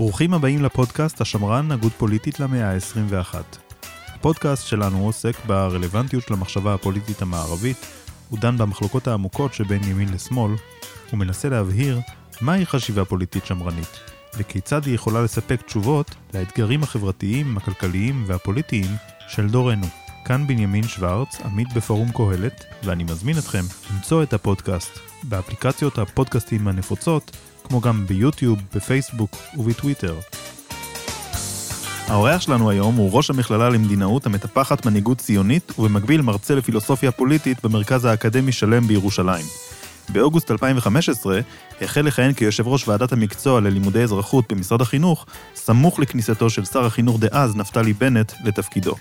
ברוכים הבאים לפודקאסט השמרן, הגות פוליטית למאה ה-21. הפודקאסט שלנו עוסק ברלוונטיות של המחשבה הפוליטית המערבית, הוא דן במחלוקות העמוקות שבין ימין לשמאל, ומנסה להבהיר מהי חשיבה פוליטית שמרנית, וכיצד היא יכולה לספק תשובות לאתגרים החברתיים, הכלכליים והפוליטיים של דורנו. כאן בנימין שוורץ, עמית בפורום קהלת, ואני מזמין אתכם למצוא את הפודקאסט באפליקציות הפודקאסטים הנפוצות, כמו גם ביוטיוב, בפייסבוק ובטוויטר. האורח שלנו היום הוא ראש המכללה למדינאות המטפחת מנהיגות ציונית, ובמקביל מרצה לפילוסופיה פוליטית במרכז האקדמי שלם בירושלים. באוגוסט 2015 החל לכהן כיושב ראש ועדת המקצוע ללימודי אזרחות במשרד החינוך, סמוך לכניסתו של שר החינוך דאז, נפתלי בנט, לתפקידו.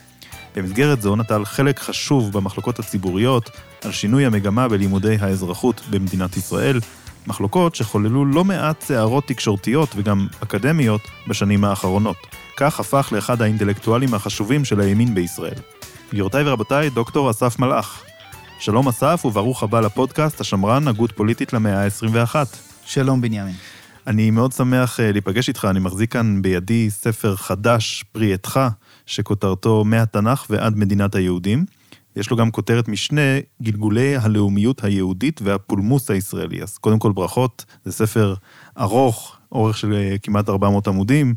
במסגרת זו נטל חלק חשוב במחלוקות הציבוריות על שינוי המגמה בלימודי האזרחות במדינת ישראל, מחלוקות שחוללו לא מעט סערות תקשורתיות וגם אקדמיות בשנים האחרונות. כך הפך לאחד האינטלקטואלים החשובים של הימין בישראל. גבירותיי ורבותיי, דוקטור אסף מלאך. שלום אסף וברוך הבא לפודקאסט השמרן, הגות פוליטית למאה ה-21. שלום בנימין. אני מאוד שמח אה, להיפגש איתך, אני מחזיק כאן בידי ספר חדש, פרי עטך, שכותרתו מהתנ"ך ועד מדינת היהודים. יש לו גם כותרת משנה, גלגולי הלאומיות היהודית והפולמוס הישראלי. אז קודם כל ברכות, זה ספר ארוך, אורך של אה, כמעט 400 עמודים,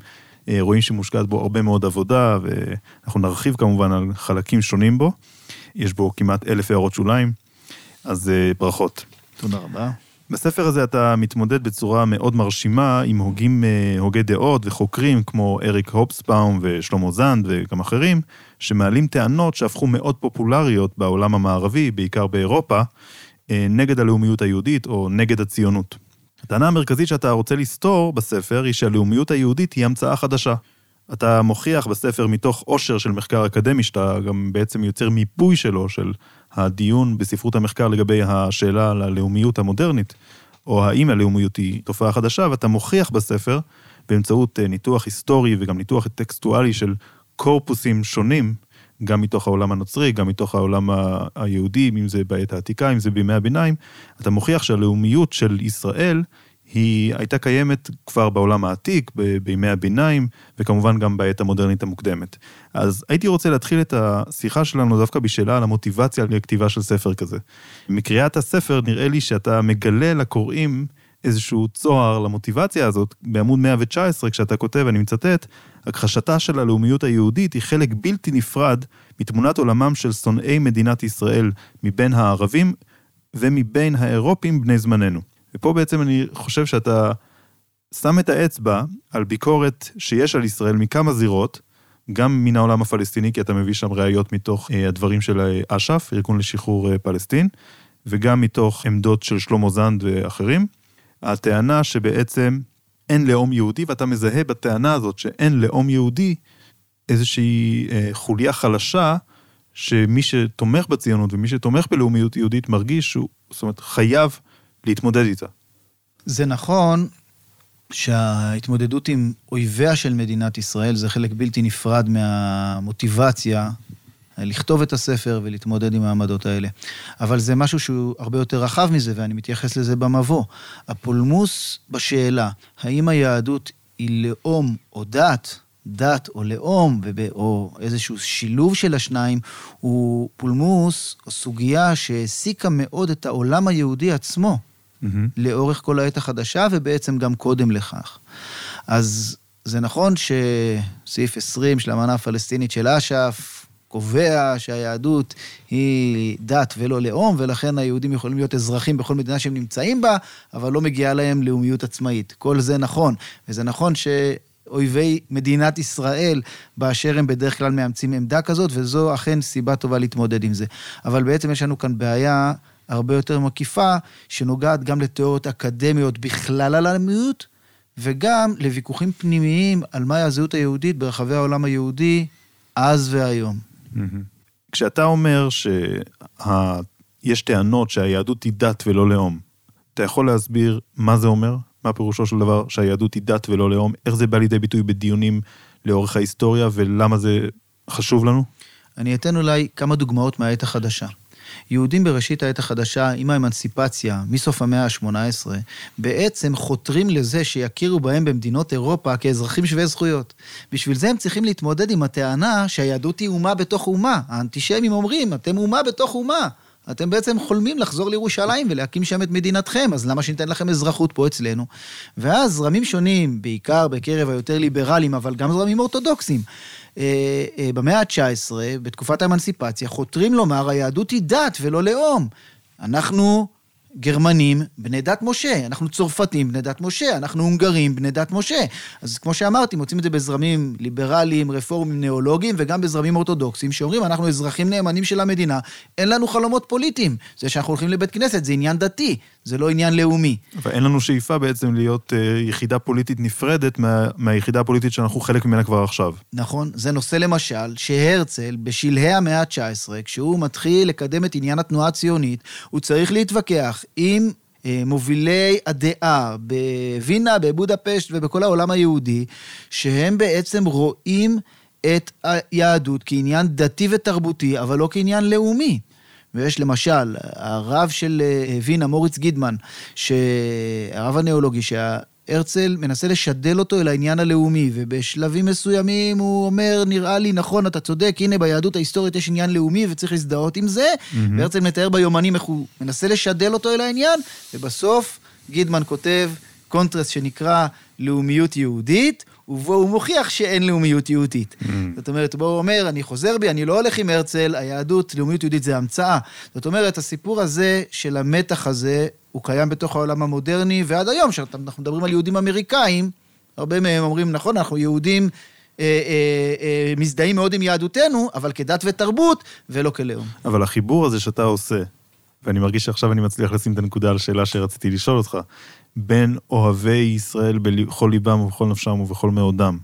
אה, רואים שמושקעת בו הרבה מאוד עבודה, ואנחנו נרחיב כמובן על חלקים שונים בו. יש בו כמעט אלף הערות שוליים, אז ברכות. תודה רבה. בספר הזה אתה מתמודד בצורה מאוד מרשימה עם הוגים, אה, הוגי דעות וחוקרים כמו אריק הופסבאום ושלמה זנד וגם אחרים, שמעלים טענות שהפכו מאוד פופולריות בעולם המערבי, בעיקר באירופה, אה, נגד הלאומיות היהודית או נגד הציונות. הטענה המרכזית שאתה רוצה לסתור בספר היא שהלאומיות היהודית היא המצאה חדשה. אתה מוכיח בספר מתוך עושר של מחקר אקדמי, שאתה גם בעצם יוצר מיפוי שלו, של הדיון בספרות המחקר לגבי השאלה על הלאומיות המודרנית, או האם הלאומיות היא תופעה חדשה, ואתה מוכיח בספר, באמצעות אה, ניתוח היסטורי וגם ניתוח טקסטואלי של קורפוסים שונים, גם מתוך העולם הנוצרי, גם מתוך העולם היהודי, אם זה בעת העתיקה, אם זה בימי הביניים, אתה מוכיח שהלאומיות של ישראל היא הייתה קיימת כבר בעולם העתיק, בימי הביניים, וכמובן גם בעת המודרנית המוקדמת. אז הייתי רוצה להתחיל את השיחה שלנו דווקא בשאלה על המוטיבציה לכתיבה של ספר כזה. מקריאת הספר נראה לי שאתה מגלה לקוראים איזשהו צוהר למוטיבציה הזאת, בעמוד 119, כשאתה כותב, אני מצטט, הכחשתה של הלאומיות היהודית היא חלק בלתי נפרד מתמונת עולמם של שונאי מדינת ישראל מבין הערבים ומבין האירופים בני זמננו. ופה בעצם אני חושב שאתה שם את האצבע על ביקורת שיש על ישראל מכמה זירות, גם מן העולם הפלסטיני, כי אתה מביא שם ראיות מתוך אה, הדברים של אה, אש"ף, ארגון לשחרור אה, פלסטין, וגם מתוך עמדות של שלמה זנד ואחרים. הטענה שבעצם אין לאום יהודי, ואתה מזהה בטענה הזאת שאין לאום יהודי איזושהי חוליה חלשה, שמי שתומך בציונות ומי שתומך בלאומיות יהודית מרגיש שהוא, זאת אומרת, חייב להתמודד איתה. זה נכון שההתמודדות עם אויביה של מדינת ישראל זה חלק בלתי נפרד מהמוטיבציה לכתוב את הספר ולהתמודד עם העמדות האלה. אבל זה משהו שהוא הרבה יותר רחב מזה, ואני מתייחס לזה במבוא. הפולמוס בשאלה, האם היהדות היא לאום או דת, דת או לאום, או איזשהו שילוב של השניים, הוא פולמוס או סוגיה שהעסיקה מאוד את העולם היהודי עצמו. Mm-hmm. לאורך כל העת החדשה, ובעצם גם קודם לכך. אז זה נכון שסעיף 20 של האמנה הפלסטינית של אש"ף קובע שהיהדות היא דת ולא לאום, ולכן היהודים יכולים להיות אזרחים בכל מדינה שהם נמצאים בה, אבל לא מגיעה להם לאומיות עצמאית. כל זה נכון, וזה נכון ש... אויבי מדינת ישראל באשר הם בדרך כלל מאמצים עמדה כזאת, וזו אכן סיבה טובה להתמודד עם זה. אבל בעצם יש לנו כאן בעיה הרבה יותר מקיפה, שנוגעת גם לתיאוריות אקדמיות בכלל על הלאומיות, וגם לוויכוחים פנימיים על מהי הזהות היהודית ברחבי העולם היהודי אז והיום. כשאתה אומר שיש טענות שהיהדות היא דת ולא לאום, אתה יכול להסביר מה זה אומר? מה פירושו של דבר שהיהדות היא דת ולא לאום? איך זה בא לידי ביטוי בדיונים לאורך ההיסטוריה ולמה זה חשוב לנו? אני אתן אולי כמה דוגמאות מהעת החדשה. יהודים בראשית העת החדשה, עם האמנסיפציה, מסוף המאה ה-18, בעצם חותרים לזה שיכירו בהם במדינות אירופה כאזרחים שווי זכויות. בשביל זה הם צריכים להתמודד עם הטענה שהיהדות היא אומה בתוך אומה. האנטישמים אומרים, אתם אומה בתוך אומה. אתם בעצם חולמים לחזור לירושלים ולהקים שם את מדינתכם, אז למה שניתן לכם אזרחות פה אצלנו? ואז זרמים שונים, בעיקר בקרב היותר ליברליים, אבל גם זרמים אורתודוקסים, במאה ה-19, בתקופת האמנסיפציה, חותרים לומר, היהדות היא דת ולא לאום. אנחנו גרמנים, בני דת משה, אנחנו צרפתים, בני דת משה, אנחנו הונגרים, בני דת משה. אז כמו שאמרתי, מוצאים את זה בזרמים ליברליים, רפורמים, ניאולוגיים, וגם בזרמים אורתודוקסיים, שאומרים, אנחנו אזרחים נאמנים של המדינה, אין לנו חלומות פוליטיים. זה שאנחנו הולכים לבית כנסת, זה עניין דתי, זה לא עניין לאומי. אבל אין לנו שאיפה בעצם להיות אה, יחידה פוליטית נפרדת מה, מהיחידה הפוליטית שאנחנו חלק ממנה כבר עכשיו. נכון, זה נושא למשל, שהרצל, בשלהי המאה ה-19, כשהוא מתחיל לקדם את עניין התנועה הציונית, הוא צריך להתווכח עם אה, מובילי הדעה בווינה, בבודפשט ובכל העולם היהודי, שהם בעצם רואים את היהדות כעניין דתי ותרבותי, אבל לא כעניין לאומי. ויש למשל, הרב של אה, וינה, מוריץ גידמן, הרב הנאולוגי, שהרצל מנסה לשדל אותו אל העניין הלאומי, ובשלבים מסוימים הוא אומר, נראה לי נכון, אתה צודק, הנה ביהדות ההיסטורית יש עניין לאומי וצריך להזדהות עם זה, mm-hmm. והרצל מתאר ביומנים איך הוא מנסה לשדל אותו אל העניין, ובסוף גידמן כותב קונטרס שנקרא לאומיות יהודית, ובו הוא מוכיח שאין לאומיות יהודית. Mm. זאת אומרת, בו הוא אומר, אני חוזר בי, אני לא הולך עם הרצל, היהדות, לאומיות יהודית זה המצאה. זאת אומרת, הסיפור הזה של המתח הזה, הוא קיים בתוך העולם המודרני, ועד היום, כשאנחנו מדברים על יהודים אמריקאים, הרבה מהם אומרים, נכון, אנחנו יהודים אה, אה, אה, מזדהים מאוד עם יהדותנו, אבל כדת ותרבות, ולא כלאום. אבל החיבור הזה שאתה עושה, ואני מרגיש שעכשיו אני מצליח לשים את הנקודה על שאלה שרציתי לשאול אותך, בין אוהבי ישראל בכל ליבם ובכל נפשם ובכל מאודם,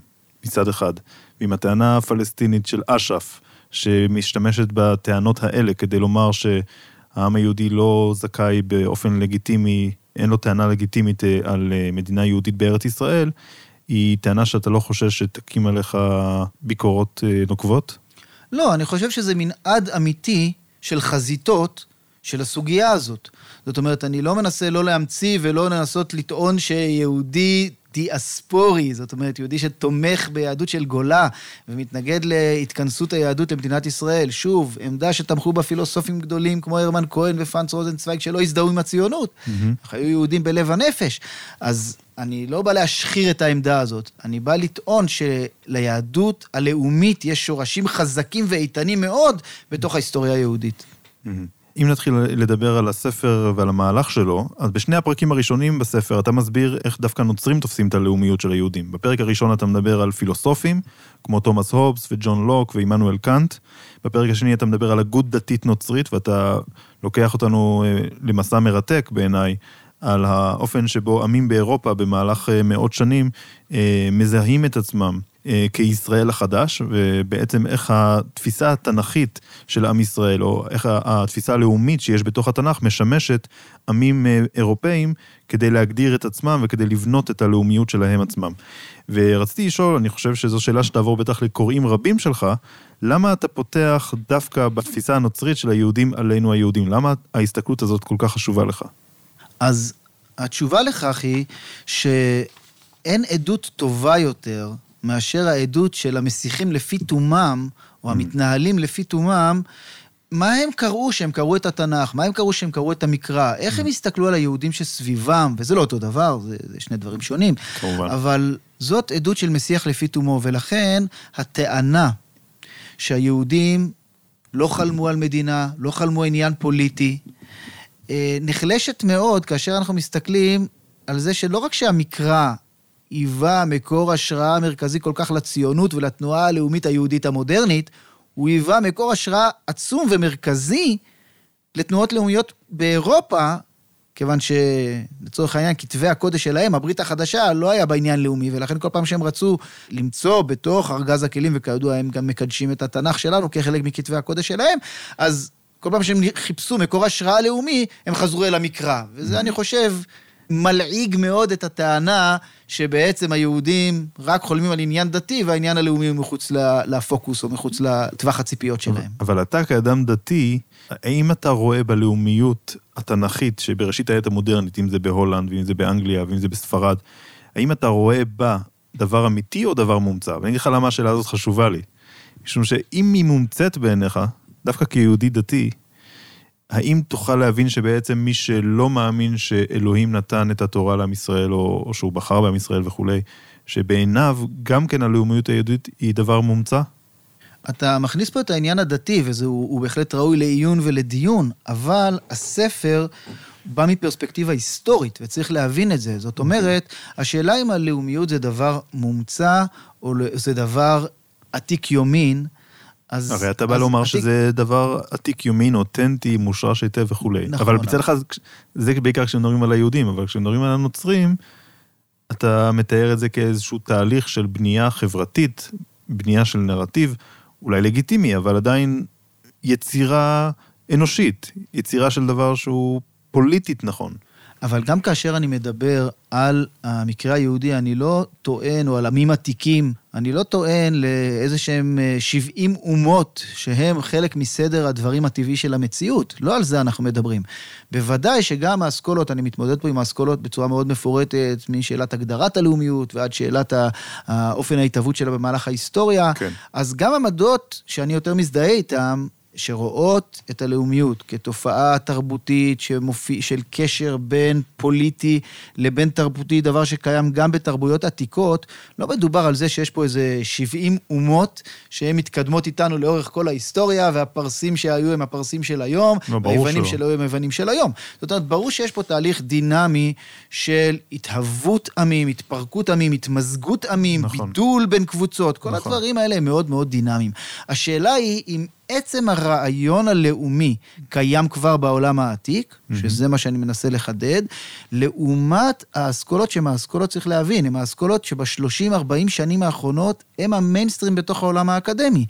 מצד אחד, ועם הטענה הפלסטינית של אש"ף, שמשתמשת בטענות האלה כדי לומר שהעם היהודי לא זכאי באופן לגיטימי, אין לו טענה לגיטימית אה, על אה, מדינה יהודית בארץ ישראל, היא טענה שאתה לא חושש שתקים עליך ביקורות אה, נוקבות? לא, אני חושב שזה מנעד אמיתי של חזיתות של הסוגיה הזאת. זאת אומרת, אני לא מנסה לא להמציא ולא לנסות לטעון שיהודי דיאספורי, זאת אומרת, יהודי שתומך ביהדות של גולה ומתנגד להתכנסות היהדות למדינת ישראל. שוב, עמדה שתמכו בה פילוסופים גדולים כמו הרמן כהן ופרנץ רוזנצוויג שלא הזדהו עם הציונות. Mm-hmm. היו יהודים בלב הנפש. אז אני לא בא להשחיר את העמדה הזאת, אני בא לטעון שליהדות הלאומית יש שורשים חזקים ואיתנים מאוד בתוך ההיסטוריה היהודית. Mm-hmm. אם נתחיל לדבר על הספר ועל המהלך שלו, אז בשני הפרקים הראשונים בספר אתה מסביר איך דווקא נוצרים תופסים את הלאומיות של היהודים. בפרק הראשון אתה מדבר על פילוסופים, כמו תומאס הובס וג'ון לוק ועמנואל קאנט. בפרק השני אתה מדבר על הגות דתית נוצרית, ואתה לוקח אותנו אה, למסע מרתק בעיניי, על האופן שבו עמים באירופה במהלך אה, מאות שנים אה, מזהים את עצמם כישראל החדש, ובעצם איך התפיסה התנ"כית של עם ישראל, או איך התפיסה הלאומית שיש בתוך התנ"ך, משמשת עמים אה, אירופאים כדי להגדיר את עצמם וכדי לבנות את הלאומיות שלהם עצמם. ורציתי לשאול, אני חושב שזו שאלה שתעבור בטח לקוראים רבים שלך, למה אתה פותח דווקא בתפיסה הנוצרית של היהודים עלינו היהודים? למה ההסתכלות הזאת כל כך חשובה לך? אז התשובה לכך היא שאין עדות טובה יותר מאשר העדות של המסיחים לפי תומם, או mm. המתנהלים לפי תומם, מה הם קראו שהם קראו את התנ"ך? מה הם קראו שהם קראו את המקרא? איך הם mm. הסתכלו על היהודים שסביבם? וזה לא אותו דבר, זה, זה שני דברים שונים. כמובן. אבל זאת עדות של מסיח לפי תומו, ולכן הטענה שהיהודים לא חלמו על מדינה, לא חלמו עניין פוליטי, אה, נחלשת מאוד כאשר אנחנו מסתכלים על זה שלא רק שהמקרא היווה מקור השראה מרכזי כל כך לציונות ולתנועה הלאומית היהודית המודרנית, הוא היווה מקור השראה עצום ומרכזי לתנועות לאומיות באירופה, כיוון שלצורך העניין, כתבי הקודש שלהם, הברית החדשה, לא היה בעניין לאומי, ולכן כל פעם שהם רצו למצוא בתוך ארגז הכלים, וכידוע הם גם מקדשים את התנ"ך שלנו כחלק מכתבי הקודש שלהם, אז כל פעם שהם חיפשו מקור השראה לאומי, הם חזרו אל המקרא. וזה, אני חושב, מלעיג מאוד את הטענה שבעצם היהודים רק חולמים על עניין דתי והעניין הלאומי הוא מחוץ לפוקוס או מחוץ לטווח הציפיות שלהם. אבל אתה כאדם דתי, האם אתה רואה בלאומיות התנ"כית שבראשית העת המודרנית, אם זה בהולנד ואם זה באנגליה ואם זה בספרד, האם אתה רואה בה דבר אמיתי או דבר מומצא? ואני אגיד לך למה השאלה הזאת חשובה לי. משום שאם היא מומצאת בעיניך, דווקא כיהודי דתי, האם תוכל להבין שבעצם מי שלא מאמין שאלוהים נתן את התורה לעם ישראל, או, או שהוא בחר בעם ישראל וכולי, שבעיניו גם כן הלאומיות היהודית היא דבר מומצא? אתה מכניס פה את העניין הדתי, וזה בהחלט ראוי לעיון ולדיון, אבל הספר בא מפרספקטיבה היסטורית, וצריך להבין את זה. זאת אומרת, השאלה אם הלאומיות זה דבר מומצא, או זה דבר עתיק יומין, אז... הרי אתה בא לומר עתיק... שזה דבר עתיק יומין, אותנטי, מושרש היטב וכולי. נכון. אבל מצד אחד, זה בעיקר כשמדברים על היהודים, אבל כשמדברים על הנוצרים, אתה מתאר את זה כאיזשהו תהליך של בנייה חברתית, בנייה של נרטיב, אולי לגיטימי, אבל עדיין יצירה אנושית, יצירה של דבר שהוא פוליטית נכון. אבל גם כאשר אני מדבר על המקרה היהודי, אני לא טוען, או על עמים עתיקים, אני לא טוען לאיזה שהם 70 אה, אומות שהם חלק מסדר הדברים הטבעי של המציאות. לא על זה אנחנו מדברים. בוודאי שגם האסכולות, אני מתמודד פה עם האסכולות בצורה מאוד מפורטת, משאלת הגדרת הלאומיות ועד שאלת האופן ההתהוות שלה במהלך ההיסטוריה. כן. אז גם עמדות שאני יותר מזדהה איתן, שרואות את הלאומיות כתופעה תרבותית שמופיע, של קשר בין פוליטי לבין תרבותי, דבר שקיים גם בתרבויות עתיקות, לא מדובר על זה שיש פה איזה 70 אומות שהן מתקדמות איתנו לאורך כל ההיסטוריה, והפרסים שהיו הם הפרסים של היום, לא, היוונים שלא היו הם היוונים של היום. זאת אומרת, ברור שיש פה תהליך דינמי של התהוות עמים, התפרקות עמים, התמזגות עמים, נכון. בידול בין קבוצות, כל נכון. הדברים האלה הם מאוד מאוד דינמיים. השאלה היא אם עצם הרעיון הלאומי קיים כבר בעולם העתיק, mm-hmm. שזה מה שאני מנסה לחדד, לעומת האסכולות שהן האסכולות, צריך להבין, הן האסכולות שב-30-40 שנים האחרונות הם המיינסטרים בתוך העולם האקדמי.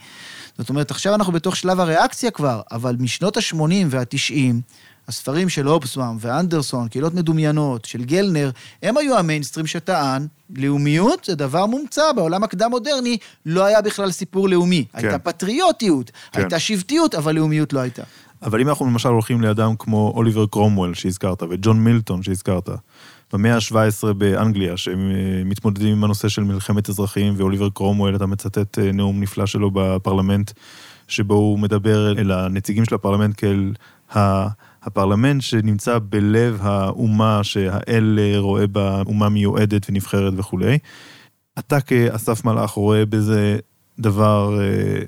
זאת אומרת, עכשיו אנחנו בתוך שלב הריאקציה כבר, אבל משנות ה-80 וה-90, הספרים של אופסוואם ואנדרסון, קהילות מדומיינות, של גלנר, הם היו המיינסטרים שטען, לאומיות זה דבר מומצא, בעולם הקדם-מודרני לא היה בכלל סיפור לאומי. כן. הייתה פטריוטיות, כן. הייתה שבטיות, אבל לאומיות לא הייתה. אבל אם אנחנו למשל הולכים לאדם כמו אוליבר קרומוול שהזכרת, וג'ון מילטון שהזכרת, במאה ה-17 באנגליה, שהם אה, מתמודדים עם הנושא של מלחמת אזרחים, ואוליבר קרומוול, אתה מצטט אה, נאום נפלא שלו בפרלמנט, שבו הוא מדבר אל הנציגים של הפרלמנט כאל הפרלמנט שנמצא בלב האומה שהאל רואה בה אומה מיועדת ונבחרת וכולי. אתה כאסף מלאך רואה בזה דבר אה,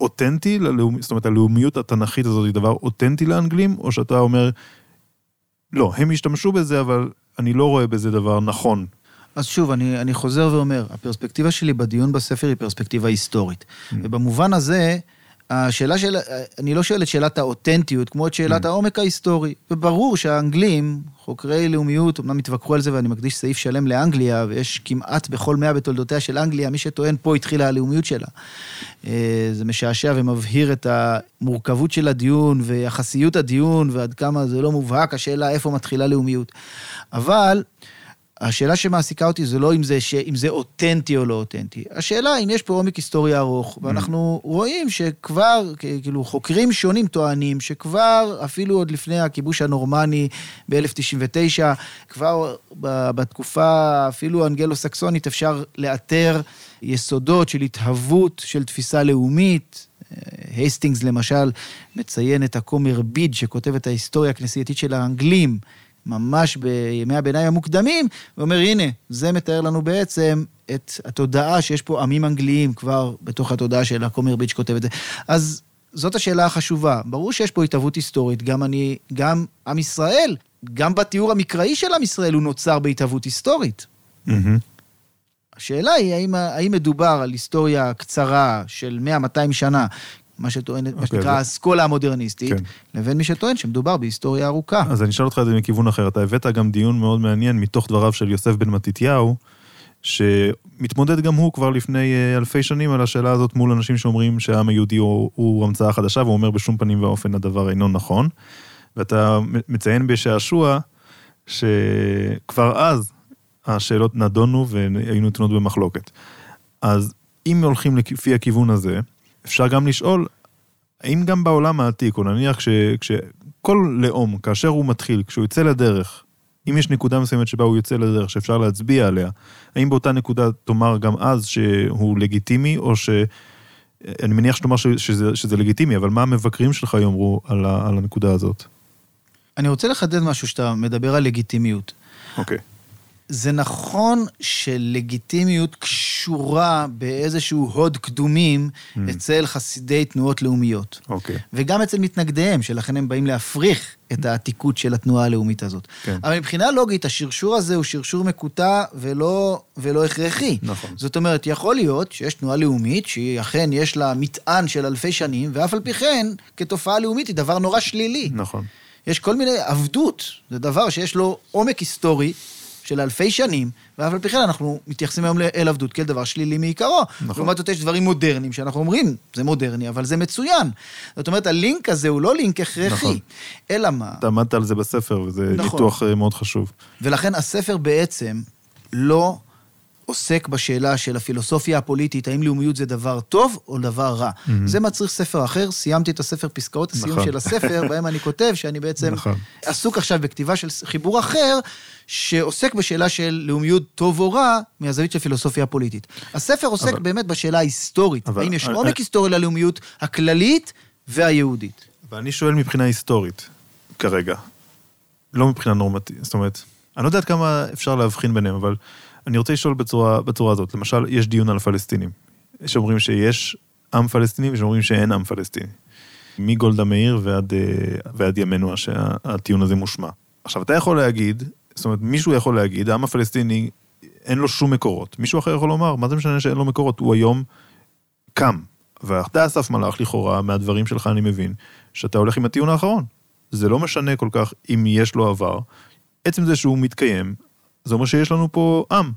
אותנטי, ללאומ... זאת אומרת הלאומיות התנ"כית הזאת היא דבר אותנטי לאנגלים, או שאתה אומר, לא, הם השתמשו בזה, אבל אני לא רואה בזה דבר נכון. אז שוב, אני, אני חוזר ואומר, הפרספקטיבה שלי בדיון בספר היא פרספקטיבה היסטורית. Mm. ובמובן הזה, השאלה של... אני לא שואל את שאלת האותנטיות, כמו את שאלת mm. העומק ההיסטורי. וברור שהאנגלים, חוקרי לאומיות, אמנם התווכחו על זה ואני מקדיש סעיף שלם לאנגליה, ויש כמעט בכל מאה בתולדותיה של אנגליה, מי שטוען פה התחילה הלאומיות שלה. אה, זה משעשע ומבהיר את המורכבות של הדיון ויחסיות הדיון, ועד כמה זה לא מובהק, השאלה איפה מתחילה לאומיות. אבל... השאלה שמעסיקה אותי זה לא אם זה, ש... אם זה אותנטי או לא אותנטי. השאלה אם יש פה עומק היסטורי ארוך, ואנחנו mm. רואים שכבר, כאילו, חוקרים שונים טוענים שכבר, אפילו עוד לפני הכיבוש הנורמני ב-1099, כבר בתקופה אפילו האנגלו-סקסונית אפשר לאתר יסודות של התהוות של תפיסה לאומית. הייסטינגס למשל מציין את הכומר ביד שכותב את ההיסטוריה הכנסייתית של האנגלים. ממש בימי הביניים המוקדמים, ואומר, הנה, זה מתאר לנו בעצם את התודעה שיש פה עמים אנגליים כבר בתוך התודעה של הכומר ביץ' כותב את זה. אז זאת השאלה החשובה. ברור שיש פה התהוות היסטורית, גם אני, גם עם ישראל, גם בתיאור המקראי של עם ישראל הוא נוצר בהתהוות היסטורית. Mm-hmm. השאלה היא, האם, האם מדובר על היסטוריה קצרה של 100-200 שנה, מה שטוען, okay, מה אוקיי, שנקרא האסכולה המודרניסטית, כן. לבין מי שטוען שמדובר בהיסטוריה ארוכה. אז אני אשאל אותך את זה מכיוון אחר. אתה הבאת גם דיון מאוד מעניין מתוך דבריו של יוסף בן מתתיהו, שמתמודד גם הוא כבר לפני אה, אלפי שנים על השאלה הזאת מול אנשים שאומרים שהעם היהודי הוא, הוא המצאה חדשה, והוא אומר בשום פנים ואופן הדבר אינו נכון. ואתה מציין בשעשוע שכבר אז השאלות נדונו והיו נתונות במחלוקת. אז אם הולכים לפי הכיוון הזה, אפשר גם לשאול, האם גם בעולם העתיק, או נניח כש, כשכל לאום, כאשר הוא מתחיל, כשהוא יוצא לדרך, אם יש נקודה מסוימת שבה הוא יוצא לדרך, שאפשר להצביע עליה, האם באותה נקודה תאמר גם אז שהוא לגיטימי, או ש... אני מניח שתאמר שזה, שזה לגיטימי, אבל מה המבקרים שלך יאמרו על, ה, על הנקודה הזאת? אני רוצה לחדד משהו שאתה מדבר על לגיטימיות. אוקיי. Okay. זה נכון שלגיטימיות קשורה באיזשהו הוד קדומים mm. אצל חסידי תנועות לאומיות. אוקיי. Okay. וגם אצל מתנגדיהם, שלכן הם באים להפריך את העתיקות של התנועה הלאומית הזאת. כן. אבל מבחינה לוגית, השרשור הזה הוא שרשור מקוטע ולא, ולא הכרחי. נכון. זאת אומרת, יכול להיות שיש תנועה לאומית, שהיא אכן יש לה מטען של אלפי שנים, ואף על פי כן, כתופעה לאומית היא דבר נורא שלילי. נכון. יש כל מיני, עבדות, זה דבר שיש לו עומק היסטורי. של אלפי שנים, ואף על פי כן אנחנו מתייחסים היום אל עבדות כאל דבר שלילי מעיקרו. נכון. לעומת זאת יש דברים מודרניים שאנחנו אומרים, זה מודרני, אבל זה מצוין. זאת אומרת, הלינק הזה הוא לא לינק הכרחי, נכון. אלא מה? אתה עמדת על זה בספר, וזה נכון. ניתוח אה, מאוד חשוב. ולכן הספר בעצם לא עוסק בשאלה של הפילוסופיה הפוליטית, האם לאומיות זה דבר טוב או דבר רע. Mm-hmm. זה מצריך ספר אחר, סיימתי את הספר, פסקאות הסיום נכון. של הספר, בהם אני כותב שאני בעצם נכון. עסוק עכשיו בכתיבה של חיבור אחר, שעוסק בשאלה של לאומיות טוב או רע, מהזווית של פילוסופיה הפוליטית. הספר עוסק אבל- באמת בשאלה ההיסטורית, אבל- האם יש עומק אני- היסטורי ללאומיות הכללית והיהודית. ואני שואל מבחינה היסטורית, כרגע. לא מבחינה נורמטיבית, זאת אומרת, אני לא יודע עד כמה אפשר להבחין ביניהם, אבל אני רוצה לשאול בצורה, בצורה הזאת. למשל, יש דיון על הפלסטינים. יש אומרים שיש עם פלסטיני ויש אומרים שאין עם פלסטיני. מגולדה מאיר ועד, אה, ועד ימינו שהטיעון הזה מושמע. עכשיו, אתה יכול להגיד, זאת אומרת, מישהו יכול להגיד, העם הפלסטיני, אין לו שום מקורות. מישהו אחר יכול לומר, מה זה משנה שאין לו מקורות? הוא היום קם. ואתה, אסף מלאך, לכאורה, מהדברים שלך אני מבין, שאתה הולך עם הטיעון האחרון. זה לא משנה כל כך אם יש לו עבר. עצם זה שהוא מתקיים, זה אומר שיש לנו פה עם.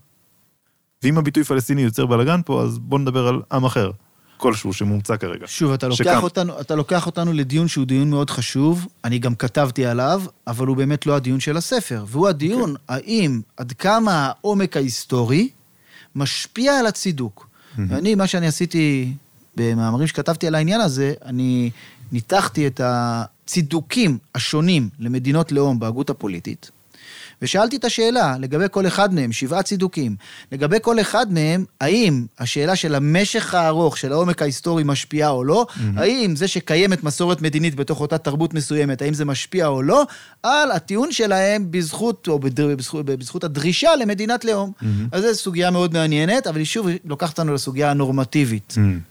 ואם הביטוי פלסטיני יוצר בלאגן פה, אז בוא נדבר על עם אחר. כלשהו שמומצא כרגע. שוב, אתה לוקח, שקם. אותנו, אתה לוקח אותנו לדיון שהוא דיון מאוד חשוב, אני גם כתבתי עליו, אבל הוא באמת לא הדיון של הספר. והוא הדיון, okay. האם, עד כמה העומק ההיסטורי משפיע על הצידוק. Mm-hmm. ואני, מה שאני עשיתי במאמרים שכתבתי על העניין הזה, אני ניתחתי את הצידוקים השונים למדינות לאום בהגות הפוליטית, ושאלתי את השאלה לגבי כל אחד מהם, שבעה צידוקים, לגבי כל אחד מהם, האם השאלה של המשך הארוך של העומק ההיסטורי משפיעה או לא, mm-hmm. האם זה שקיימת מסורת מדינית בתוך אותה תרבות מסוימת, האם זה משפיע או לא, על הטיעון שלהם בזכות, או בדר, בזכות, בזכות הדרישה למדינת לאום. Mm-hmm. אז זו סוגיה מאוד מעניינת, אבל היא שוב לוקחת אותנו לסוגיה הנורמטיבית. Mm.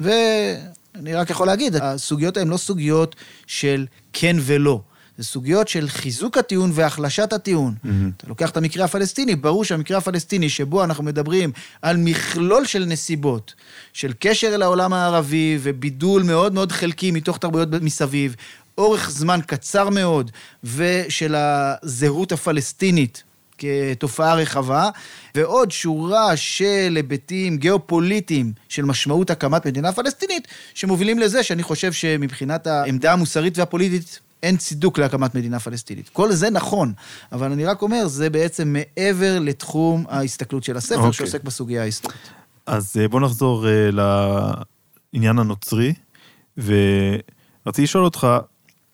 ואני רק יכול להגיד, הסוגיות הן לא סוגיות של כן ולא. זה סוגיות של חיזוק הטיעון והחלשת הטיעון. Mm-hmm. אתה לוקח את המקרה הפלסטיני, ברור שהמקרה הפלסטיני שבו אנחנו מדברים על מכלול של נסיבות, של קשר אל העולם הערבי ובידול מאוד מאוד חלקי מתוך תרבויות מסביב, אורך זמן קצר מאוד, ושל הזהות הפלסטינית כתופעה רחבה, ועוד שורה של היבטים גיאופוליטיים של משמעות הקמת מדינה פלסטינית, שמובילים לזה שאני חושב שמבחינת העמדה המוסרית והפוליטית אין צידוק להקמת מדינה פלסטינית. כל זה נכון, אבל אני רק אומר, זה בעצם מעבר לתחום ההסתכלות של הספר, אוקיי. שעוסק בסוגיה ההיסטורית. אז אה, בוא נחזור אה, לעניין הנוצרי, ורציתי לשאול אותך,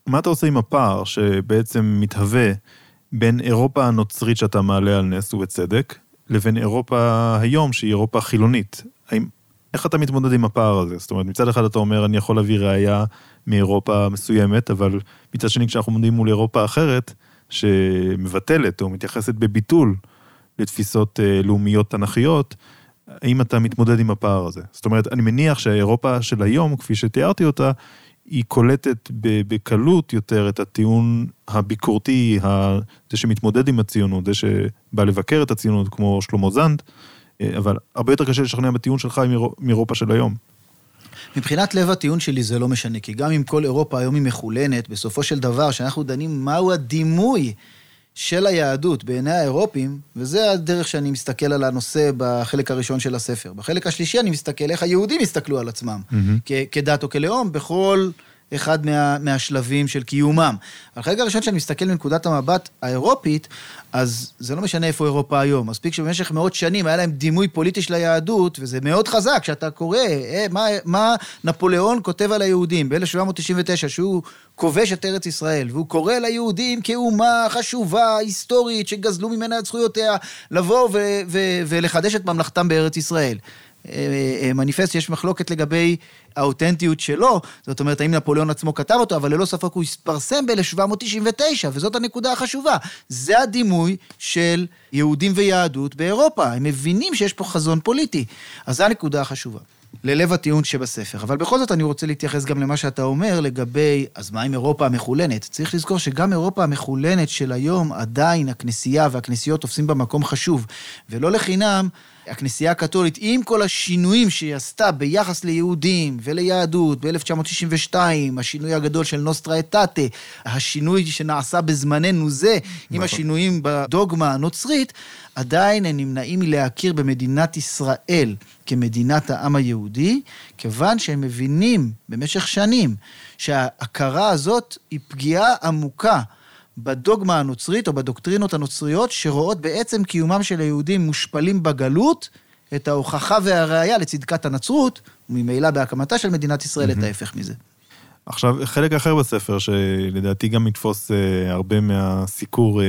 מה אתה עושה עם הפער שבעצם מתהווה בין אירופה הנוצרית שאתה מעלה על נס ובצדק, לבין אירופה היום, שהיא אירופה חילונית? האם, איך אתה מתמודד עם הפער הזה? זאת אומרת, מצד אחד אתה אומר, אני יכול להביא ראייה מאירופה מסוימת, אבל מצד שני, כשאנחנו עומדים מול אירופה אחרת, שמבטלת או מתייחסת בביטול לתפיסות אה, לאומיות תנכיות, האם אתה מתמודד עם הפער הזה? זאת אומרת, אני מניח שהאירופה של היום, כפי שתיארתי אותה, היא קולטת בקלות יותר את הטיעון הביקורתי, זה שמתמודד עם הציונות, זה שבא לבקר את הציונות, כמו שלמה זנד, אבל הרבה יותר קשה לשכנע בטיעון שלך מאירו- מאירופה של היום. מבחינת לב הטיעון שלי זה לא משנה, כי גם אם כל אירופה היום היא מחולנת, בסופו של דבר, שאנחנו דנים מהו הדימוי של היהדות בעיני האירופים, וזה הדרך שאני מסתכל על הנושא בחלק הראשון של הספר. בחלק השלישי אני מסתכל איך היהודים הסתכלו על עצמם. כ- כדת או כלאום, בכל אחד מה, מהשלבים של קיומם. אבל חלק הראשון שאני מסתכל מנקודת המבט האירופית, אז זה לא משנה איפה אירופה היום. מספיק שבמשך מאות שנים היה להם דימוי פוליטי של היהדות, וזה מאוד חזק, כשאתה קורא אה, מה, מה נפוליאון כותב על היהודים ב-1799, שהוא כובש את ארץ ישראל, והוא קורא ליהודים כאומה חשובה, היסטורית, שגזלו ממנה את זכויותיה, לבוא ו- ו- ולחדש את ממלכתם בארץ ישראל. אה, אה, מניפסט, יש מחלוקת לגבי האותנטיות שלו, זאת אומרת, האם נפוליאון עצמו כתב אותו, אבל ללא ספק הוא התפרסם ב-1799, וזאת הנקודה החשובה. זה הדימוי של יהודים ויהדות באירופה. הם מבינים שיש פה חזון פוליטי. אז זו הנקודה החשובה. ללב הטיעון שבספר. אבל בכל זאת אני רוצה להתייחס גם למה שאתה אומר לגבי, אז מה עם אירופה המחולנת? צריך לזכור שגם אירופה המחולנת של היום, עדיין הכנסייה והכנסיות תופסים בה מקום חשוב. ולא לחינם, הכנסייה הקתולית, עם כל השינויים שהיא עשתה ביחס ליהודים וליהדות ב-1962, השינוי הגדול של נוסטרה אטאטה, השינוי שנעשה בזמננו זה, עם נכון. השינויים בדוגמה הנוצרית, עדיין הם נמנעים מלהכיר במדינת ישראל כמדינת העם היהודי, כיוון שהם מבינים במשך שנים שההכרה הזאת היא פגיעה עמוקה בדוגמה הנוצרית או בדוקטרינות הנוצריות, שרואות בעצם קיומם של היהודים מושפלים בגלות, את ההוכחה והראיה לצדקת הנצרות, וממילא בהקמתה של מדינת ישראל את ההפך מזה. עכשיו, חלק אחר בספר, שלדעתי גם יתפוס אה, הרבה מהסיקור אה,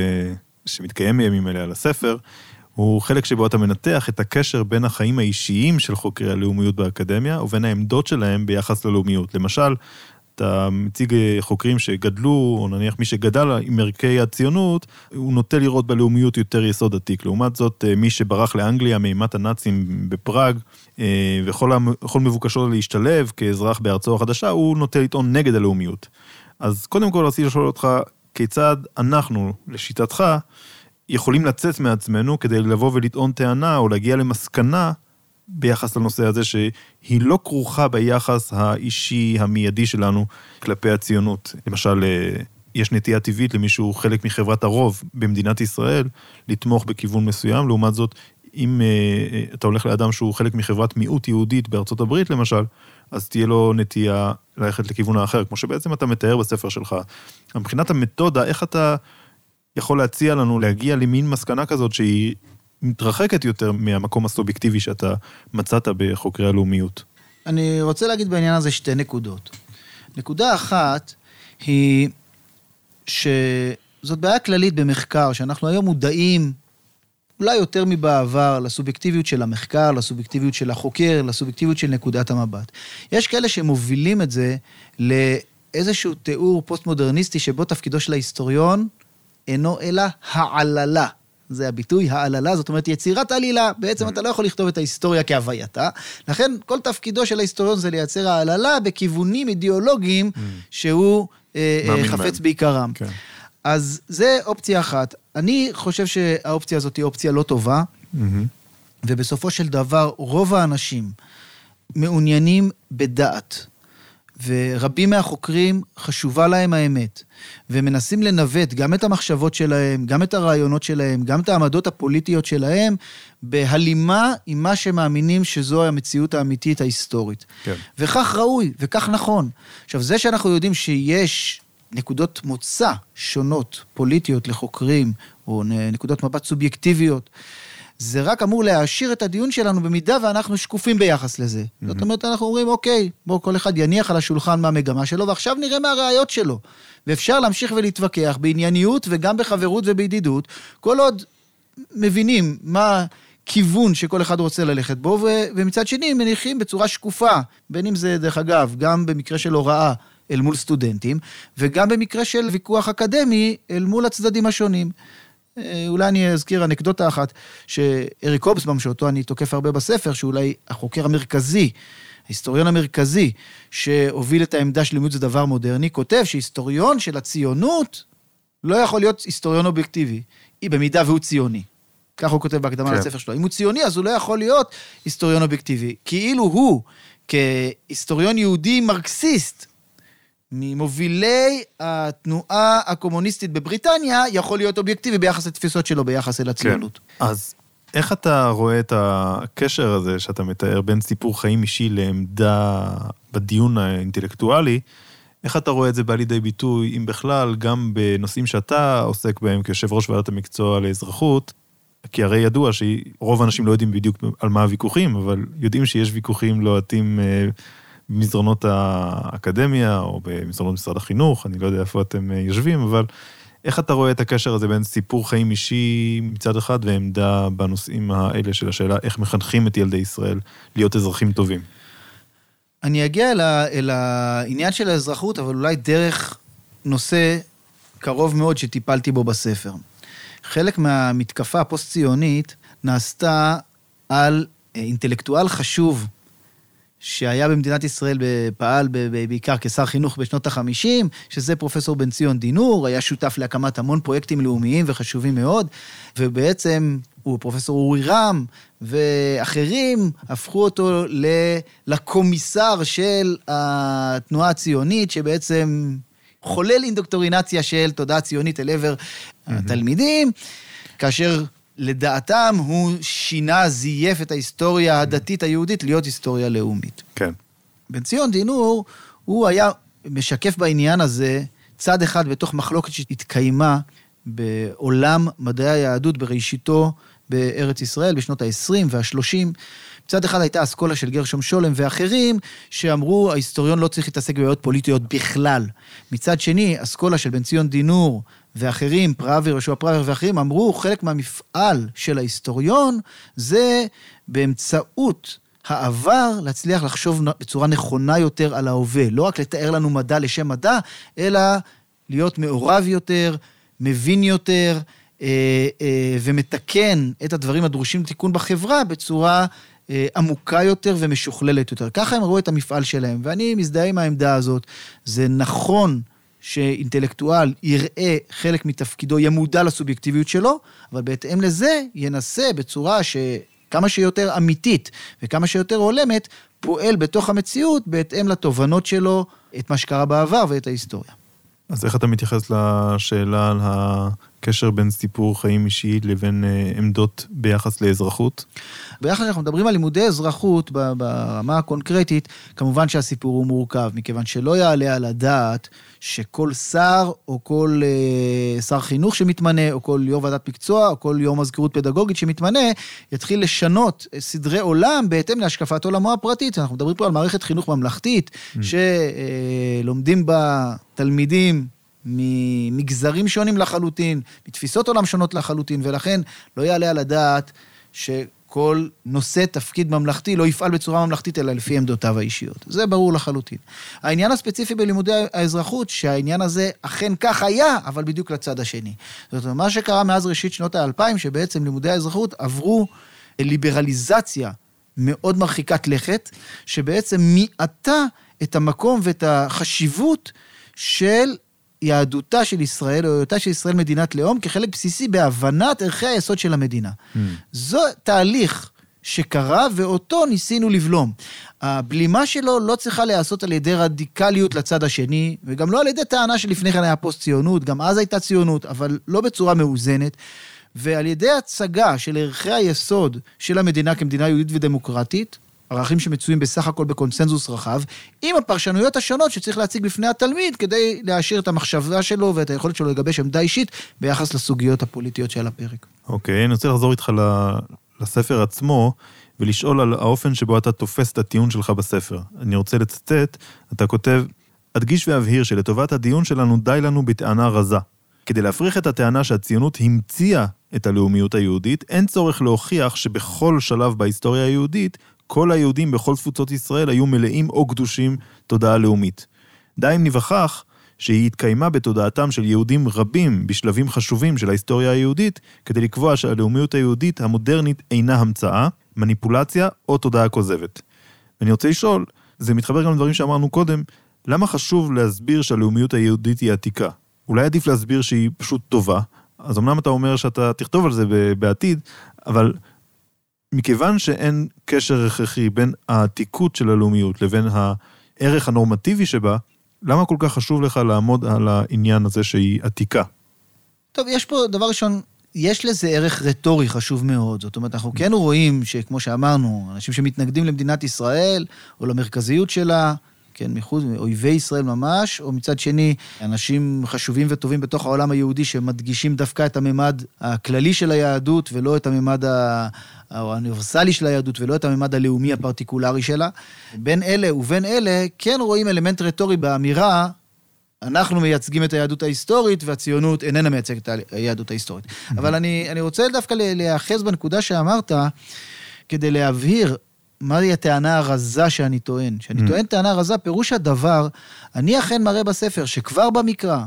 שמתקיים בימים אלה על הספר, הוא חלק שבו אתה מנתח את הקשר בין החיים האישיים של חוקרי הלאומיות באקדמיה ובין העמדות שלהם ביחס ללאומיות. למשל, אתה מציג חוקרים שגדלו, או נניח מי שגדל עם ערכי הציונות, הוא נוטה לראות בלאומיות יותר יסוד עתיק. לעומת זאת, אה, מי שברח לאנגליה מאימת הנאצים בפראג, אה, וכל מבוקשו להשתלב כאזרח בארצו החדשה, הוא נוטה לטעון נגד הלאומיות. אז קודם כל רציתי לשאול אותך, כיצד אנחנו, לשיטתך, יכולים לצאת מעצמנו כדי לבוא ולטעון טענה או להגיע למסקנה ביחס לנושא הזה, שהיא לא כרוכה ביחס האישי המיידי שלנו כלפי הציונות. למשל, אה, יש נטייה טבעית למישהו חלק מחברת הרוב במדינת ישראל לתמוך בכיוון מסוים, לעומת זאת, אם uh, אתה הולך לאדם שהוא חלק מחברת מיעוט יהודית בארצות הברית למשל, אז תהיה לו נטייה ללכת לכיוון האחר, כמו שבעצם אתה מתאר בספר שלך. מבחינת המתודה, איך אתה יכול להציע לנו להגיע למין מסקנה כזאת שהיא מתרחקת יותר מהמקום הסובייקטיבי שאתה מצאת בחוקרי הלאומיות. אני רוצה להגיד בעניין הזה שתי נקודות. נקודה אחת היא שזאת בעיה כללית במחקר, שאנחנו היום מודעים אולי יותר מבעבר לסובייקטיביות של המחקר, לסובייקטיביות של החוקר, לסובייקטיביות של נקודת המבט. יש כאלה שמובילים את זה לאיזשהו תיאור פוסט-מודרניסטי שבו תפקידו של ההיסטוריון אינו אלא העללה. זה הביטוי, העללה, זאת אומרת יצירת עלילה. בעצם. אתה לא יכול לכתוב את ההיסטוריה כהווייתה. לכן כל תפקידו של ההיסטוריון זה לייצר העללה בכיוונים אידיאולוגיים mm. שהוא אה, אה, חפץ בעיקרם. כן. אז זה אופציה אחת. אני חושב שהאופציה הזאת היא אופציה לא טובה. ובסופו של דבר רוב האנשים מעוניינים בדעת. ורבים מהחוקרים חשובה להם האמת, ומנסים לנווט גם את המחשבות שלהם, גם את הרעיונות שלהם, גם את העמדות הפוליטיות שלהם, בהלימה עם מה שמאמינים שזו המציאות האמיתית ההיסטורית. כן. וכך ראוי, וכך נכון. עכשיו, זה שאנחנו יודעים שיש נקודות מוצא שונות, פוליטיות לחוקרים, או נקודות מבט סובייקטיביות, זה רק אמור להעשיר את הדיון שלנו במידה ואנחנו שקופים ביחס לזה. Mm-hmm. זאת אומרת, אנחנו אומרים, אוקיי, בואו כל אחד יניח על השולחן מה המגמה שלו, ועכשיו נראה מה הראיות שלו. ואפשר להמשיך ולהתווכח בענייניות וגם בחברות ובידידות, כל עוד מבינים מה... כיוון שכל אחד רוצה ללכת בו, ו- ומצד שני מניחים בצורה שקופה, בין אם זה, דרך אגב, גם במקרה של הוראה אל מול סטודנטים, וגם במקרה של ויכוח אקדמי אל מול הצדדים השונים. אה, אולי אני אזכיר אנקדוטה אחת, שאריק הובסבאום, שאותו אני תוקף הרבה בספר, שאולי החוקר המרכזי, ההיסטוריון המרכזי, שהוביל את העמדה של לימוד זה דבר מודרני, כותב שהיסטוריון של הציונות לא יכול להיות היסטוריון אובייקטיבי, במידה והוא ציוני. כך הוא כותב בהקדמה כן. לספר שלו. אם הוא ציוני, אז הוא לא יכול להיות היסטוריון אובייקטיבי. כאילו הוא, כהיסטוריון יהודי מרקסיסט, ממובילי התנועה הקומוניסטית בבריטניה, יכול להיות אובייקטיבי ביחס לתפיסות שלו, ביחס אל הציונות. כן. אז איך אתה רואה את הקשר הזה שאתה מתאר בין סיפור חיים אישי לעמדה בדיון האינטלקטואלי, איך אתה רואה את זה בא לידי ביטוי, אם בכלל, גם בנושאים שאתה עוסק בהם כיושב ראש ועדת המקצוע לאזרחות, כי הרי ידוע שרוב האנשים לא יודעים בדיוק על מה הוויכוחים, אבל יודעים שיש ויכוחים לוהטים אה, במסדרונות האקדמיה או במסדרונות משרד החינוך, אני לא יודע איפה אתם אה, יושבים, אבל איך אתה רואה את הקשר הזה בין סיפור חיים אישי מצד אחד ועמדה בנושאים האלה של השאלה איך מחנכים את ילדי ישראל להיות אזרחים טובים? אני אגיע אל, ה, אל העניין של האזרחות, אבל אולי דרך נושא קרוב מאוד שטיפלתי בו בספר. חלק מהמתקפה הפוסט-ציונית נעשתה על אה, אינטלקטואל חשוב שהיה במדינת ישראל, פעל בעיקר כשר חינוך בשנות ה-50, שזה פרופסור בן ציון דינור, היה שותף להקמת המון פרויקטים לאומיים וחשובים מאוד, ובעצם הוא פרופסור אורי רם ואחרים הפכו אותו לקומיסר של התנועה הציונית, שבעצם חולל אינדוקטורינציה של תודעה ציונית אל עבר התלמידים, כאשר לדעתם הוא שינה, זייף את ההיסטוריה הדתית היהודית להיות היסטוריה לאומית. כן. בן ציון דינור, הוא היה משקף בעניין הזה צד אחד בתוך מחלוקת שהתקיימה בעולם מדעי היהדות בראשיתו בארץ ישראל בשנות ה-20 וה-30. מצד אחד הייתה אסכולה של גרשום שולם ואחרים, שאמרו, ההיסטוריון לא צריך להתעסק בבעיות פוליטיות בכלל. מצד שני, אסכולה של בן ציון דינור ואחרים, פראוור, יהושע פראוור ואחרים, אמרו, חלק מהמפעל של ההיסטוריון זה באמצעות העבר להצליח לחשוב בצורה נכונה יותר על ההווה. לא רק לתאר לנו מדע לשם מדע, אלא להיות מעורב יותר, מבין יותר, אה, אה, ומתקן את הדברים הדרושים לתיקון בחברה בצורה אה, עמוקה יותר ומשוכללת יותר. ככה הם ראו את המפעל שלהם, ואני מזדהה עם העמדה הזאת. זה נכון שאינטלקטואל יראה חלק מתפקידו, יהיה מודע לסובייקטיביות שלו, אבל בהתאם לזה ינסה בצורה שכמה שיותר אמיתית וכמה שיותר הולמת, פועל בתוך המציאות בהתאם לתובנות שלו, את מה שקרה בעבר ואת ההיסטוריה. אז איך אתה מתייחס לשאלה על הקשר בין סיפור חיים אישי לבין אה, עמדות ביחס לאזרחות? ביחד אנחנו מדברים על לימודי אזרחות ברמה הקונקרטית, כמובן שהסיפור הוא מורכב, מכיוון שלא יעלה על הדעת שכל שר, או כל אה, שר חינוך שמתמנה, או כל יו"ר ועדת מקצוע, או כל יו"ר מזכירות פדגוגית שמתמנה, יתחיל לשנות סדרי עולם בהתאם להשקפת עולמו הפרטית. אנחנו מדברים פה על מערכת חינוך ממלכתית, mm. שלומדים בה תלמידים ממגזרים שונים לחלוטין, מתפיסות עולם שונות לחלוטין, ולכן לא יעלה על הדעת ש... כל נושא תפקיד ממלכתי לא יפעל בצורה ממלכתית, אלא לפי עמדותיו האישיות. זה ברור לחלוטין. העניין הספציפי בלימודי האזרחות, שהעניין הזה אכן כך היה, אבל בדיוק לצד השני. זאת אומרת, מה שקרה מאז ראשית שנות האלפיים, שבעצם לימודי האזרחות עברו ליברליזציה מאוד מרחיקת לכת, שבעצם מיעטה את המקום ואת החשיבות של יהדותה של ישראל, או היותה של ישראל מדינת לאום, כחלק בסיסי בהבנת ערכי היסוד של המדינה. Mm. זו תהליך שקרה, ואותו ניסינו לבלום. הבלימה שלו לא צריכה להיעשות על ידי רדיקליות לצד השני, וגם לא על ידי טענה שלפני כן היה פוסט-ציונות, גם אז הייתה ציונות, אבל לא בצורה מאוזנת. ועל ידי הצגה של ערכי היסוד של המדינה כמדינה יהודית ודמוקרטית, ערכים שמצויים בסך הכל בקונסנזוס רחב, עם הפרשנויות השונות שצריך להציג בפני התלמיד כדי להשאיר את המחשבה שלו ואת היכולת שלו לגבש עמדה אישית ביחס לסוגיות הפוליטיות שעל הפרק. אוקיי, okay, אני רוצה לחזור איתך לספר עצמו. ולשאול על האופן שבו אתה תופס את הטיעון שלך בספר. אני רוצה לצטט, אתה כותב, אדגיש ואבהיר שלטובת הדיון שלנו די לנו בטענה רזה. כדי להפריך את הטענה שהציונות המציאה את הלאומיות היהודית, אין צורך להוכיח שבכל שלב בהיסטוריה היהודית כל היהודים בכל תפוצות ישראל היו מלאים או גדושים תודעה לאומית. די אם ניווכח שהיא התקיימה בתודעתם של יהודים רבים בשלבים חשובים של ההיסטוריה היהודית, כדי לקבוע שהלאומיות היהודית המודרנית אינה המצאה, מניפולציה או תודעה כוזבת. ואני רוצה לשאול, זה מתחבר גם לדברים שאמרנו קודם, למה חשוב להסביר שהלאומיות היהודית היא עתיקה? אולי עדיף להסביר שהיא פשוט טובה, אז אמנם אתה אומר שאתה תכתוב על זה בעתיד, אבל מכיוון שאין קשר הכרחי בין העתיקות של הלאומיות לבין הערך הנורמטיבי שבה, למה כל כך חשוב לך לעמוד על העניין הזה שהיא עתיקה? טוב, יש פה, דבר ראשון, יש לזה ערך רטורי חשוב מאוד. זאת אומרת, אנחנו כן רואים שכמו שאמרנו, אנשים שמתנגדים למדינת ישראל או למרכזיות שלה, כן, מחוץ, אויבי ישראל ממש, או מצד שני, אנשים חשובים וטובים בתוך העולם היהודי שמדגישים דווקא את הממד הכללי של היהדות, ולא את הממד ה... האוניברסלי של היהדות, ולא את הממד הלאומי הפרטיקולרי שלה. בין אלה ובין אלה, כן רואים אלמנט רטורי באמירה, אנחנו מייצגים את היהדות ההיסטורית, והציונות איננה מייצגת את היהדות ההיסטורית. אבל אני, אני רוצה דווקא להיאחז בנקודה שאמרת, כדי להבהיר מהי הטענה הרזה שאני טוען. כשאני טוען טענה רזה, פירוש הדבר, אני אכן מראה בספר שכבר במקרא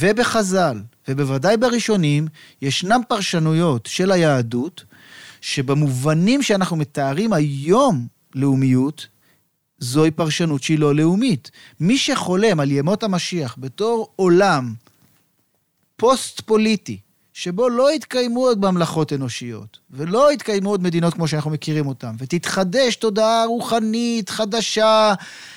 ובחז"ל, ובוודאי בראשונים, ישנם פרשנויות של היהדות, שבמובנים שאנחנו מתארים היום לאומיות, זוהי פרשנות שהיא לא לאומית. מי שחולם על ימות המשיח בתור עולם פוסט-פוליטי, שבו לא יתקיימו עוד ממלכות אנושיות, ולא יתקיימו עוד מדינות כמו שאנחנו מכירים אותן, ותתחדש תודעה רוחנית חדשה,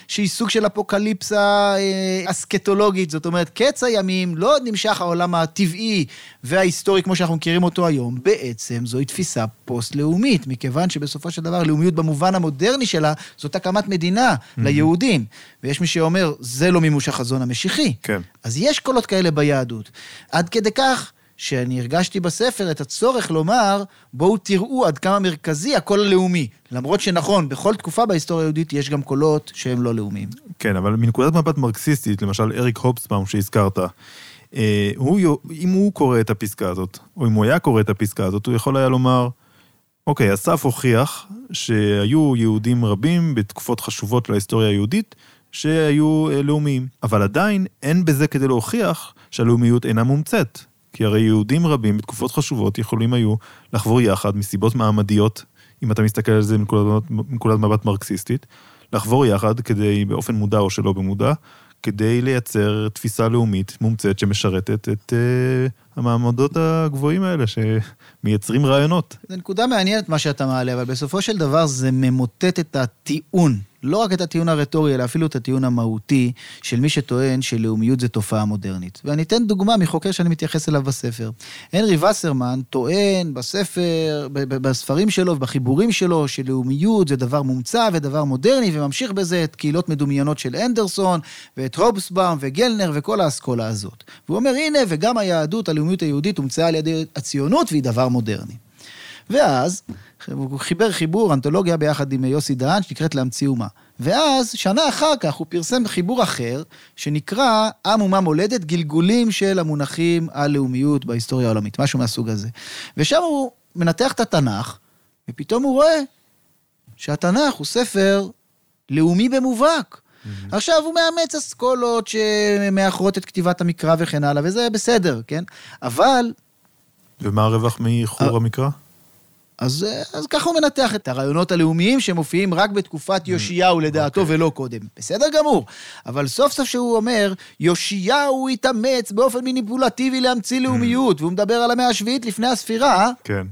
שהיא סוג של אפוקליפסה אה, אסקטולוגית, זאת אומרת, קץ הימים, לא נמשך העולם הטבעי וההיסטורי כמו שאנחנו מכירים אותו היום, בעצם זוהי תפיסה פוסט-לאומית, מכיוון שבסופו של דבר לאומיות במובן המודרני שלה, זאת הקמת מדינה mm-hmm. ליהודים. ויש מי שאומר, זה לא מימוש החזון המשיחי. כן. אז יש קולות כאלה ביהדות. עד כדי כך שאני הרגשתי בספר את הצורך לומר, בואו תראו עד כמה מרכזי הקול הלאומי. למרות שנכון, בכל תקופה בהיסטוריה היהודית יש גם קולות שהם לא לאומיים. כן, אבל מנקודת מבט מרקסיסטית, למשל אריק הופסבאום שהזכרת, אה, הוא, אם הוא קורא את הפסקה הזאת, או אם הוא היה קורא את הפסקה הזאת, הוא יכול היה לומר, אוקיי, אסף הוכיח שהיו יהודים רבים בתקופות חשובות להיסטוריה היהודית, שהיו אה, לאומיים. אבל עדיין אין בזה כדי להוכיח שהלאומיות אינה מומצאת. כי הרי יהודים רבים בתקופות חשובות יכולים היו לחבור יחד מסיבות מעמדיות, אם אתה מסתכל על זה מנקודת מבט מרקסיסטית, לחבור יחד כדי, באופן מודע או שלא במודע, כדי לייצר תפיסה לאומית מומצאת שמשרתת את uh, המעמדות הגבוהים האלה שמייצרים רעיונות. זו נקודה מעניינת מה שאתה מעלה, אבל בסופו של דבר זה ממוטט את הטיעון לא רק את הטיעון הרטורי, אלא אפילו את הטיעון המהותי של מי שטוען שלאומיות זה תופעה מודרנית. ואני אתן דוגמה מחוקר שאני מתייחס אליו בספר. הנרי וסרמן טוען בספר, בספרים שלו ובחיבורים שלו, שלאומיות זה דבר מומצא ודבר מודרני, וממשיך בזה את קהילות מדומיינות של אנדרסון, ואת הובסבאום וגלנר וכל האסכולה הזאת. והוא אומר, הנה, וגם היהדות, הלאומיות היהודית, הומצאה על ידי הציונות והיא דבר מודרני. ואז הוא חיבר חיבור, אנתולוגיה ביחד עם יוסי דהן, שנקראת להמציא אומה. ואז, שנה אחר כך, הוא פרסם חיבור אחר, שנקרא עם אומה מולדת, גלגולים של המונחים על לאומיות בהיסטוריה העולמית, משהו מהסוג הזה. ושם הוא מנתח את התנ"ך, ופתאום הוא רואה שהתנ"ך הוא ספר לאומי במובהק. Mm-hmm. עכשיו, הוא מאמץ אסכולות שמאחרות את כתיבת המקרא וכן הלאה, וזה בסדר, כן? אבל... ומה הרווח מאיחור המקרא? אז, אז ככה הוא מנתח את הרעיונות הלאומיים שמופיעים רק בתקופת mm, יאשיהו לדעתו okay. אוקיי. ולא קודם. בסדר גמור. אבל סוף סוף שהוא אומר, יאשיהו התאמץ באופן מניפולטיבי להמציא לאומיות. והוא מדבר על המאה השביעית לפני הספירה. כן.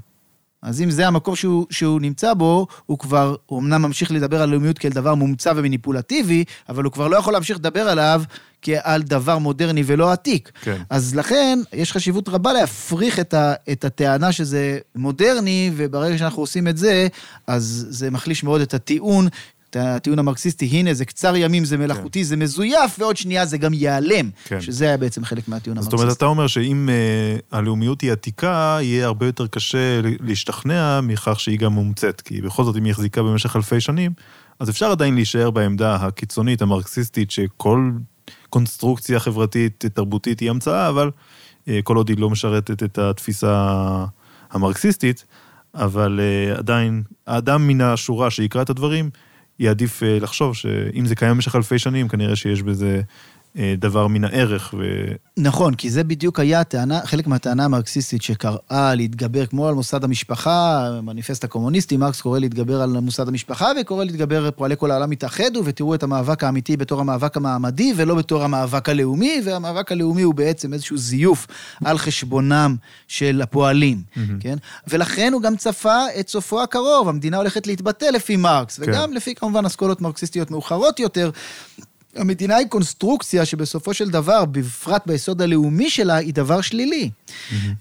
אז אם זה המקום שהוא, שהוא נמצא בו, הוא כבר, הוא אמנם ממשיך לדבר על לאומיות כאל דבר מומצא ומניפולטיבי, אבל הוא כבר לא יכול להמשיך לדבר עליו כעל דבר מודרני ולא עתיק. כן. אז לכן, יש חשיבות רבה להפריך את, ה, את הטענה שזה מודרני, וברגע שאנחנו עושים את זה, אז זה מחליש מאוד את הטיעון הטיעון המרקסיסטי, הנה, זה קצר ימים, זה מלאכותי, כן. זה מזויף, ועוד שנייה זה גם ייעלם. כן. שזה היה בעצם חלק מהטיעון המרקסיסטי. זאת אומרת, אתה אומר שאם uh, הלאומיות היא עתיקה, יהיה הרבה יותר קשה להשתכנע מכך שהיא גם מומצאת, כי בכל זאת, אם היא החזיקה במשך אלפי שנים, אז אפשר עדיין להישאר בעמדה הקיצונית, המרקסיסטית, שכל קונסטרוקציה חברתית, תרבותית היא המצאה, אבל uh, כל עוד היא לא משרתת את התפיסה המרקסיסטית, אבל uh, עדיין, האדם מן השורה שיקרא את הדברים, יעדיף אה, לחשוב שאם זה קיים במשך אלפי שנים, כנראה שיש בזה דבר מן הערך. ו... נכון, כי זה בדיוק היה הטענה, חלק מהטענה המרקסיסטית שקראה להתגבר כמו על מוסד המשפחה, מניפסט הקומוניסטי, מרקס קורא להתגבר על מוסד המשפחה וקורא להתגבר, פועלי כל העולם התאחדו ותראו את המאבק האמיתי בתור המאבק המעמדי ולא בתור המאבק הלאומי, והמאבק הלאומי הוא בעצם איזשהו זיוף על חשבונם של הפועלים, mm-hmm. כן? ולכן הוא גם צפה את סופו הקרוב, המדינה הולכת להתבטא לפי מרקס, כן. וגם לפי כמובן אסכולות מרקסיסטיות מאוחרות יותר. המדינה היא קונסטרוקציה שבסופו של דבר, בפרט ביסוד הלאומי שלה, היא דבר שלילי.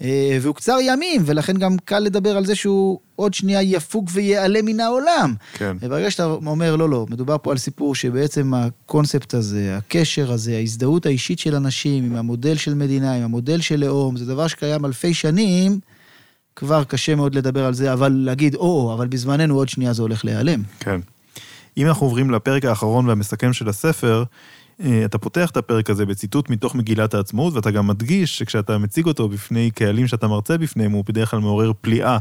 אה, והוא קצר ימים, ולכן גם קל לדבר על זה שהוא עוד שנייה יפוג וייעלם מן העולם. כן. וברגע שאתה אומר, לא, לא, מדובר פה על סיפור שבעצם הקונספט הזה, הקשר הזה, ההזדהות האישית של אנשים עם המודל של מדינה, עם המודל של לאום, זה דבר שקיים אלפי שנים, כבר קשה מאוד לדבר על זה, אבל להגיד, או, אבל בזמננו עוד שנייה זה הולך להיעלם. כן. אם אנחנו עוברים לפרק האחרון והמסכם של הספר, אה, אתה פותח את הפרק הזה בציטוט מתוך מגילת העצמאות, ואתה גם מדגיש שכשאתה מציג אותו בפני קהלים שאתה מרצה בפניהם, הוא בדרך כלל מעורר פליאה.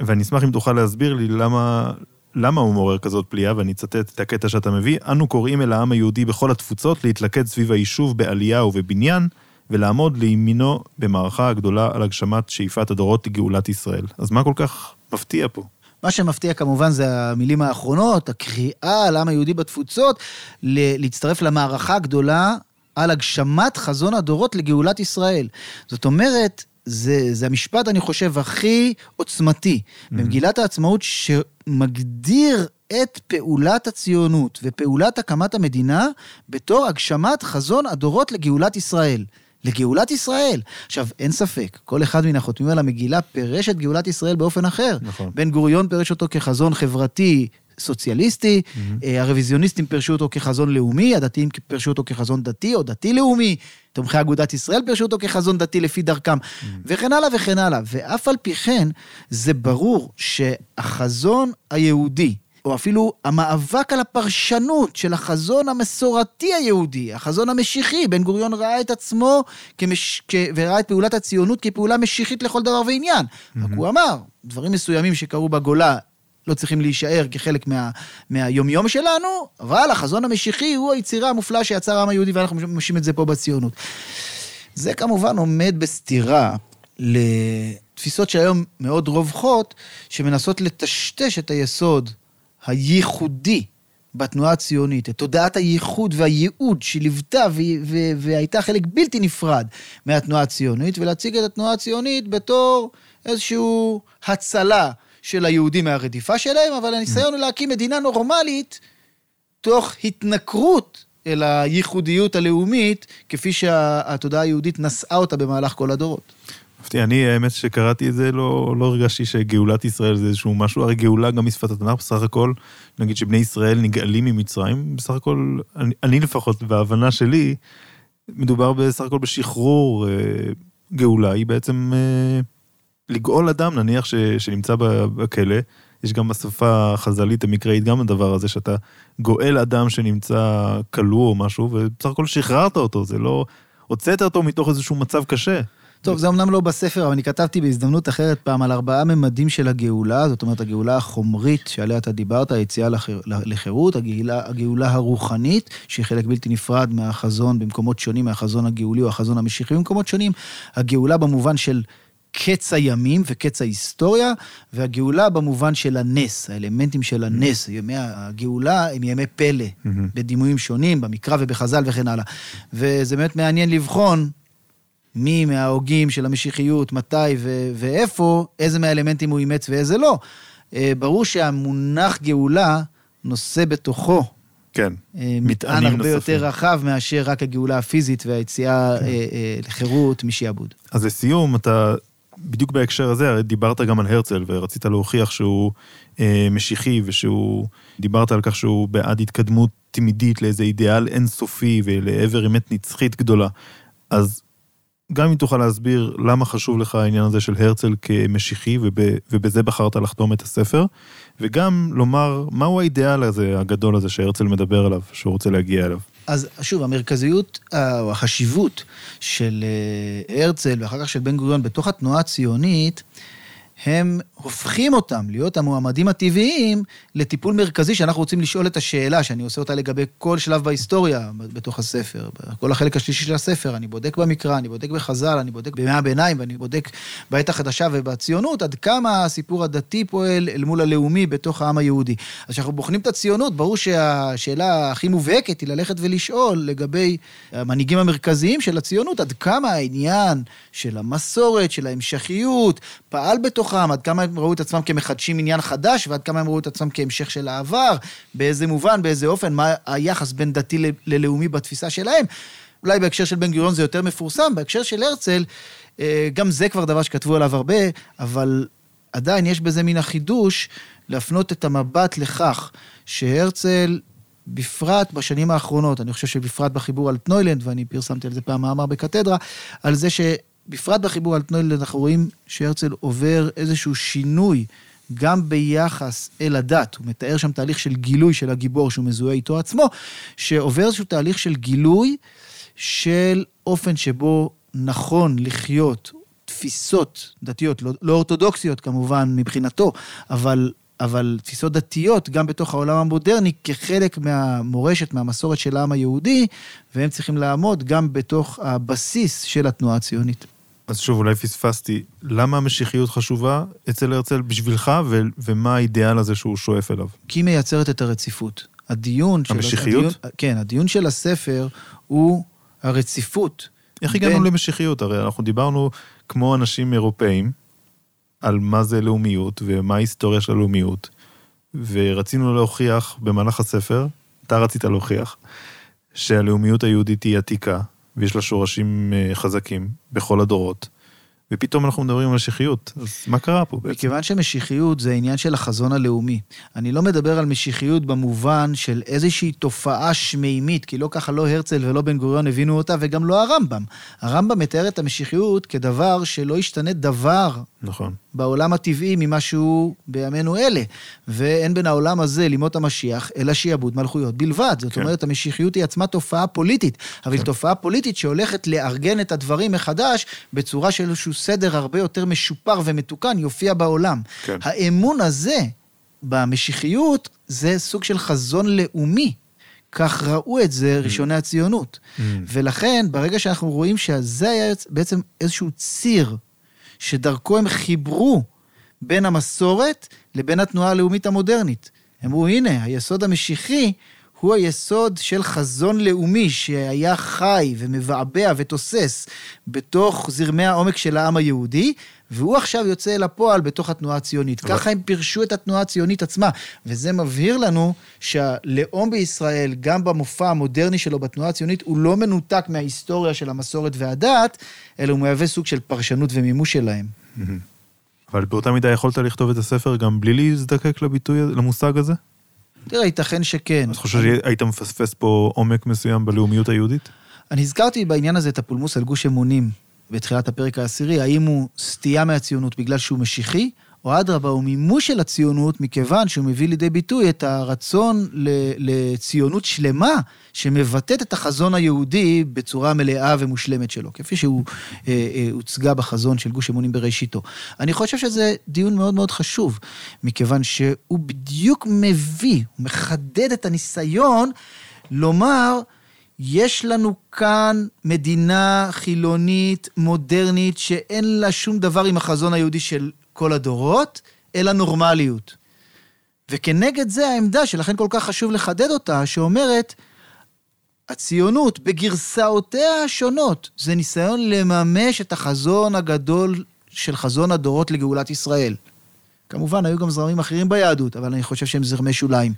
ואני אשמח אם תוכל להסביר לי למה, למה הוא מעורר כזאת פליאה, ואני אצטט את הקטע שאתה מביא. אנו קוראים אל העם היהודי בכל התפוצות להתלכד סביב היישוב בעלייה ובבניין, ולעמוד לימינו במערכה הגדולה על הגשמת שאיפת הדורות לגאולת ישראל. אז מה כל כך מפתיע פה? מה שמפתיע כמובן זה המילים האחרונות, הקריאה לעם היהודי בתפוצות, להצטרף למערכה הגדולה על הגשמת חזון הדורות לגאולת ישראל. זאת אומרת, זה, זה המשפט, אני חושב, הכי עוצמתי mm-hmm. במגילת העצמאות, שמגדיר את פעולת הציונות ופעולת הקמת המדינה בתור הגשמת חזון הדורות לגאולת ישראל. לגאולת ישראל. עכשיו, אין ספק, כל אחד מן החותמים על המגילה פירש את גאולת ישראל באופן אחר. נכון. בן גוריון פירש אותו כחזון חברתי סוציאליסטי, mm-hmm. הרוויזיוניסטים פירשו אותו כחזון לאומי, הדתיים פירשו אותו כחזון דתי או דתי-לאומי, תומכי אגודת ישראל פירשו אותו כחזון דתי לפי דרכם, mm-hmm. וכן הלאה וכן הלאה. ואף על פי כן, זה ברור שהחזון היהודי, או אפילו המאבק על הפרשנות של החזון המסורתי היהודי, החזון המשיחי. בן גוריון ראה את עצמו כמש... כ... וראה את פעולת הציונות כפעולה משיחית לכל דבר ועניין. Mm-hmm. רק הוא אמר, דברים מסוימים שקרו בגולה לא צריכים להישאר כחלק מה... מהיומיום שלנו, אבל החזון המשיחי הוא היצירה המופלאה שיצר העם היהודי, ואנחנו ממשים את זה פה בציונות. זה כמובן עומד בסתירה לתפיסות שהיום מאוד רווחות, שמנסות לטשטש את היסוד הייחודי בתנועה הציונית, את תודעת הייחוד והייעוד שליוותה והייתה חלק בלתי נפרד מהתנועה הציונית, ולהציג את התנועה הציונית בתור איזושהי הצלה של היהודים מהרדיפה שלהם, אבל הניסיון הוא להקים מדינה נורמלית תוך התנכרות אל הייחודיות הלאומית, כפי שהתודעה היהודית נשאה אותה במהלך כל הדורות. מפתיע, אני, האמת שקראתי את זה, לא, לא הרגשתי שגאולת ישראל זה איזשהו משהו, הרי גאולה גם משפת התנ"ך, בסך הכל, נגיד שבני ישראל נגאלים ממצרים, בסך הכל, אני, אני לפחות, בהבנה שלי, מדובר בסך הכל בשחרור, אה, גאולה היא בעצם אה, לגאול אדם, נניח ש, שנמצא בכלא, יש גם בשפה החז"לית המקראית גם הדבר הזה, שאתה גואל אדם שנמצא כלוא או משהו, ובסך הכל שחררת אותו, זה לא... הוצאת אותו מתוך איזשהו מצב קשה. טוב, זה אמנם לא בספר, אבל אני כתבתי בהזדמנות אחרת פעם על ארבעה ממדים של הגאולה, זאת אומרת, הגאולה החומרית שעליה אתה דיברת, היציאה לחירות, הגאולה, הגאולה הרוחנית, שהיא חלק בלתי נפרד מהחזון במקומות שונים, מהחזון הגאולי או החזון המשיחי במקומות שונים, הגאולה במובן של... קץ הימים וקץ ההיסטוריה, והגאולה במובן של הנס, האלמנטים של הנס, ימי הגאולה הם ימי פלא, mm-hmm. בדימויים שונים, במקרא ובחז"ל וכן הלאה. וזה באמת מעניין לבחון מי מההוגים של המשיחיות, מתי ו- ואיפה, איזה מהאלמנטים הוא אימץ ואיזה לא. אה, ברור שהמונח גאולה נושא בתוכו. כן, אה, מטען הרבה נוספים. יותר רחב מאשר רק הגאולה הפיזית והיציאה כן. אה, לחירות משעבוד. אז לסיום, אתה בדיוק בהקשר הזה, הרי דיברת גם על הרצל ורצית להוכיח שהוא אה, משיחי ושהוא, דיברת על כך שהוא בעד התקדמות תמידית לאיזה אידיאל אינסופי ולעבר אמת נצחית גדולה. אז גם אם תוכל להסביר למה חשוב לך העניין הזה של הרצל כמשיחי, וב, ובזה בחרת לחתום את הספר, וגם לומר מהו האידיאל הזה, הגדול הזה שהרצל מדבר עליו, שהוא רוצה להגיע אליו. אז שוב, המרכזיות, או החשיבות של אה, הרצל ואחר כך של בן גוריון בתוך התנועה הציונית, הם הופכים אותם להיות המועמדים הטבעיים לטיפול מרכזי שאנחנו רוצים לשאול את השאלה, שאני עושה אותה לגבי כל שלב בהיסטוריה בתוך הספר, כל החלק השלישי של הספר, אני בודק במקרא, אני בודק בחז"ל, אני בודק בימי הביניים ואני בודק בעת החדשה ובציונות, עד כמה הסיפור הדתי פועל אל מול הלאומי בתוך העם היהודי. אז כשאנחנו בוחנים את הציונות, ברור שהשאלה הכי מובהקת היא ללכת ולשאול לגבי המנהיגים המרכזיים של הציונות, עד כמה העניין של המסורת, של ההמשכיות, פעל בתוך... בתוכם, עד כמה הם ראו את עצמם כמחדשים עניין חדש, ועד כמה הם ראו את עצמם כהמשך של העבר, באיזה מובן, באיזה אופן, מה היחס בין דתי ללאומי בתפיסה שלהם. אולי בהקשר של בן גוריון זה יותר מפורסם, בהקשר של הרצל, אה, גם זה כבר דבר שכתבו עליו הרבה, אבל עדיין יש בזה מן החידוש להפנות את המבט לכך שהרצל, בפרט בשנים האחרונות, אני חושב שבפרט בחיבור אלטנוילנד, ואני פרסמתי על זה פעם מאמר בקתדרה, על זה שבפרט בחיבור אלטנוילנד אנחנו רואים שהרצל עובר איזשהו שינוי גם ביחס אל הדת, הוא מתאר שם תהליך של גילוי של הגיבור שהוא מזוהה איתו עצמו, שעובר איזשהו תהליך של גילוי של אופן שבו נכון לחיות תפיסות דתיות, לא, לא אורתודוקסיות כמובן מבחינתו, אבל, אבל תפיסות דתיות גם בתוך העולם המודרני כחלק מהמורשת, מהמסורת של העם היהודי, והם צריכים לעמוד גם בתוך הבסיס של התנועה הציונית. אז שוב, אולי פספסתי, למה המשיחיות חשובה אצל הרצל בשבילך, ו- ומה האידיאל הזה שהוא שואף אליו? כי היא מייצרת את הרציפות. הדיון של... המשיחיות? הדיון, כן, הדיון של הספר הוא הרציפות. איך בין... הגענו למשיחיות? הרי אנחנו דיברנו כמו אנשים אירופאים על מה זה לאומיות ומה ההיסטוריה של הלאומיות, ורצינו להוכיח במהלך הספר, אתה רצית להוכיח, שהלאומיות היהודית היא עתיקה, ויש לה שורשים אה, חזקים בכל הדורות. ופתאום אנחנו מדברים על משיחיות. אז מה קרה פה בעצם? מכיוון שמשיחיות זה עניין של החזון הלאומי. אני לא מדבר על משיחיות במובן של איזושהי תופעה שמימית, כי לא ככה לא הרצל ולא בן גוריון הבינו אותה, וגם לא הרמב"ם. הרמב"ם מתאר את המשיחיות כדבר שלא ישתנה דבר נכון. בעולם הטבעי ממה שהוא בימינו אלה. ואין בין העולם הזה לימות המשיח, אלא שיעבוד מלכויות בלבד. זאת כן. אומרת, המשיחיות היא עצמה תופעה פוליטית, אבל כן. תופעה פוליטית שהולכת לארגן את הדברים מחדש בצורה של איזשהו סדר הרבה יותר משופר ומתוקן יופיע בעולם. כן. האמון הזה במשיחיות זה סוג של חזון לאומי. כך ראו את זה mm. ראשוני הציונות. Mm. ולכן, ברגע שאנחנו רואים שזה היה בעצם איזשהו ציר שדרכו הם חיברו בין המסורת לבין התנועה הלאומית המודרנית. אמרו, הנה, היסוד המשיחי הוא היסוד של חזון לאומי שהיה חי ומבעבע ותוסס בתוך זרמי העומק של העם היהודי, והוא עכשיו יוצא אל הפועל בתוך התנועה הציונית. אבל... ככה הם פירשו את התנועה הציונית עצמה, וזה מבהיר לנו שהלאום בישראל, גם במופע המודרני שלו בתנועה הציונית, הוא לא מנותק מההיסטוריה של המסורת והדת, אלא הוא מהווה סוג של פרשנות ומימוש שלהם. אבל באותה מידה יכולת לכתוב את הספר גם בלי להזדקק לביטוי, למושג הזה? תראה, ייתכן שכן. אתה חושב שהיית מפספס פה עומק מסוים בלאומיות היהודית? אני הזכרתי בעניין הזה את הפולמוס על גוש אמונים בתחילת הפרק העשירי, האם הוא סטייה מהציונות בגלל שהוא משיחי, או אדרבה, הוא מימוש של הציונות מכיוון שהוא מביא לידי ביטוי את הרצון לציונות שלמה שמבטאת את החזון היהודי בצורה מלאה ומושלמת שלו, כפי שהוא אה, אה, הוצגה בחזון של גוש אמונים בראשיתו. אני חושב שזה דיון מאוד מאוד חשוב, מכיוון שהוא בדיוק מביא, הוא מחדד את הניסיון לומר, יש לנו כאן מדינה חילונית, מודרנית, שאין לה שום דבר עם החזון היהודי של כל הדורות, אלא נורמליות. וכנגד זה העמדה, שלכן כל כך חשוב לחדד אותה, שאומרת, הציונות בגרסאותיה השונות, זה ניסיון לממש את החזון הגדול של חזון הדורות לגאולת ישראל. כמובן, היו גם זרמים אחרים ביהדות, אבל אני חושב שהם זרמי שוליים.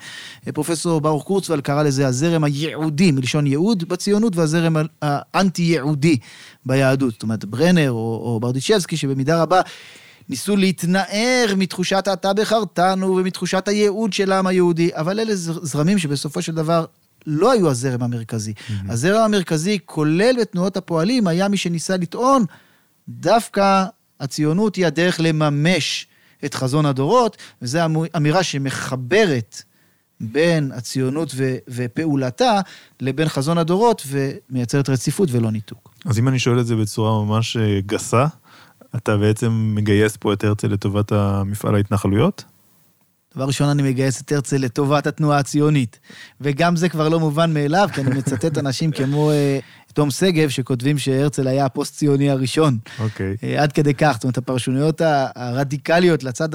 פרופסור ברוך קורצוול קרא לזה הזרם הייעודי, מלשון ייעוד בציונות, והזרם האנטי-ייעודי ביהדות. זאת אומרת, ברנר או, או ברדיצ'בסקי, שבמידה רבה ניסו להתנער מתחושת ה"אתה בחרתנו" ומתחושת הייעוד של העם היהודי, אבל אלה זרמים שבסופו של דבר לא היו הזרם המרכזי. Mm-hmm. הזרם המרכזי, כולל בתנועות הפועלים, היה מי שניסה לטעון, דווקא הציונות היא הדרך לממש את חזון הדורות, וזו אמירה שמחברת בין הציונות ו- ופעולתה לבין חזון הדורות ומייצרת רציפות ולא ניתוק. אז אם אני שואל את זה בצורה ממש אה, גסה, אתה בעצם מגייס פה את הרצל לטובת המפעל ההתנחלויות? דבר ראשון, אני מגייס את הרצל לטובת התנועה הציונית. וגם זה כבר לא מובן מאליו, כי אני מצטט אנשים כמו, אה, תום שגב, שכותבים שהרצל היה הפוסט-ציוני הראשון. אוקיי. אה, עד כדי כך, זאת אומרת, הפרשנויות הרדיקליות לצד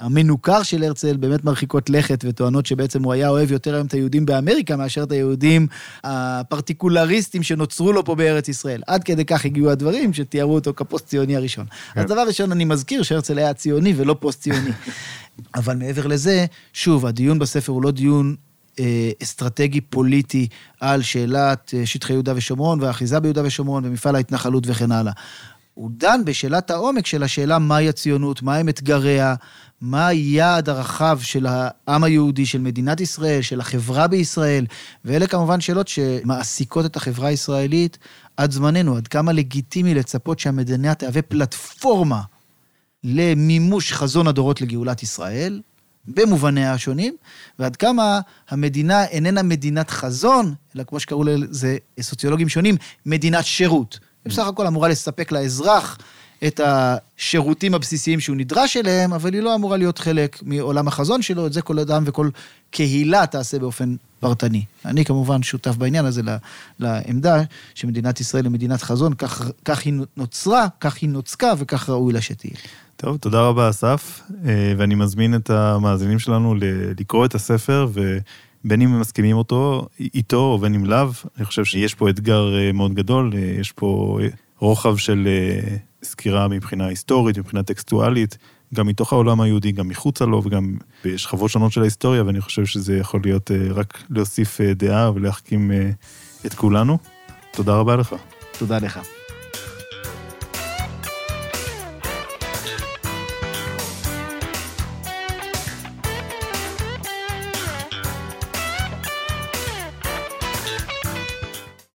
המנוכר של הרצל באמת מרחיקות לכת וטוענות שבעצם הוא היה אוהב יותר היום את היהודים באמריקה מאשר את היהודים הפרטיקולריסטים שנוצרו לו פה בארץ ישראל. עד כדי כך הגיעו הדברים שתיארו אותו כפוסט-ציוני הראשון. כן. אז דבר ראשון, אני מזכיר שהרצל היה ציוני ולא פוסט-ציוני. אבל מעבר לזה, שוב, הדיון בספר הוא לא דיון אסטרטגי פוליטי על שאלת אה, שטחי יהודה ושומרון והאחיזה ביהודה ושומרון ומפעל ההתנחלות וכן הלאה. הוא דן בשאלת העומק של השאלה מהי הציונות, מהם אתגריה, מה היעד הרחב של העם היהודי, של מדינת ישראל, של החברה בישראל, ואלה כמובן שאלות שמעסיקות את החברה הישראלית עד זמננו, עד כמה לגיטימי לצפות שהמדינה תהווה פלטפורמה למימוש חזון הדורות לגאולת ישראל, במובניה השונים, ועד כמה המדינה איננה מדינת חזון, אלא כמו שקראו לזה סוציולוגים שונים, מדינת שירות. היא בסך הכל אמורה לספק לאזרח את השירותים הבסיסיים שהוא נדרש אליהם, אבל היא לא אמורה להיות חלק מעולם החזון שלו, את זה כל אדם וכל קהילה תעשה באופן פרטני. אני כמובן שותף בעניין הזה לעמדה שמדינת ישראל היא מדינת חזון, כך, כך היא נוצרה, כך היא נוצקה וכך ראוי לה שתהיה. טוב, תודה רבה, אסף, אה, ואני מזמין את המאזינים שלנו לקרוא את הספר, ובין אם הם מסכימים אותו, איתו או בין אם לאו, אני חושב שיש פה אתגר אה, מאוד גדול, אה, יש פה רוחב של סקירה מבחינה היסטורית, מבחינה טקסטואלית, גם מתוך העולם היהודי, גם מחוצה לו, וגם בשכבות שונות של ההיסטוריה, ואני חושב שזה יכול להיות רק להוסיף דעה ולהחכים את כולנו. תודה רבה לך. תודה לך.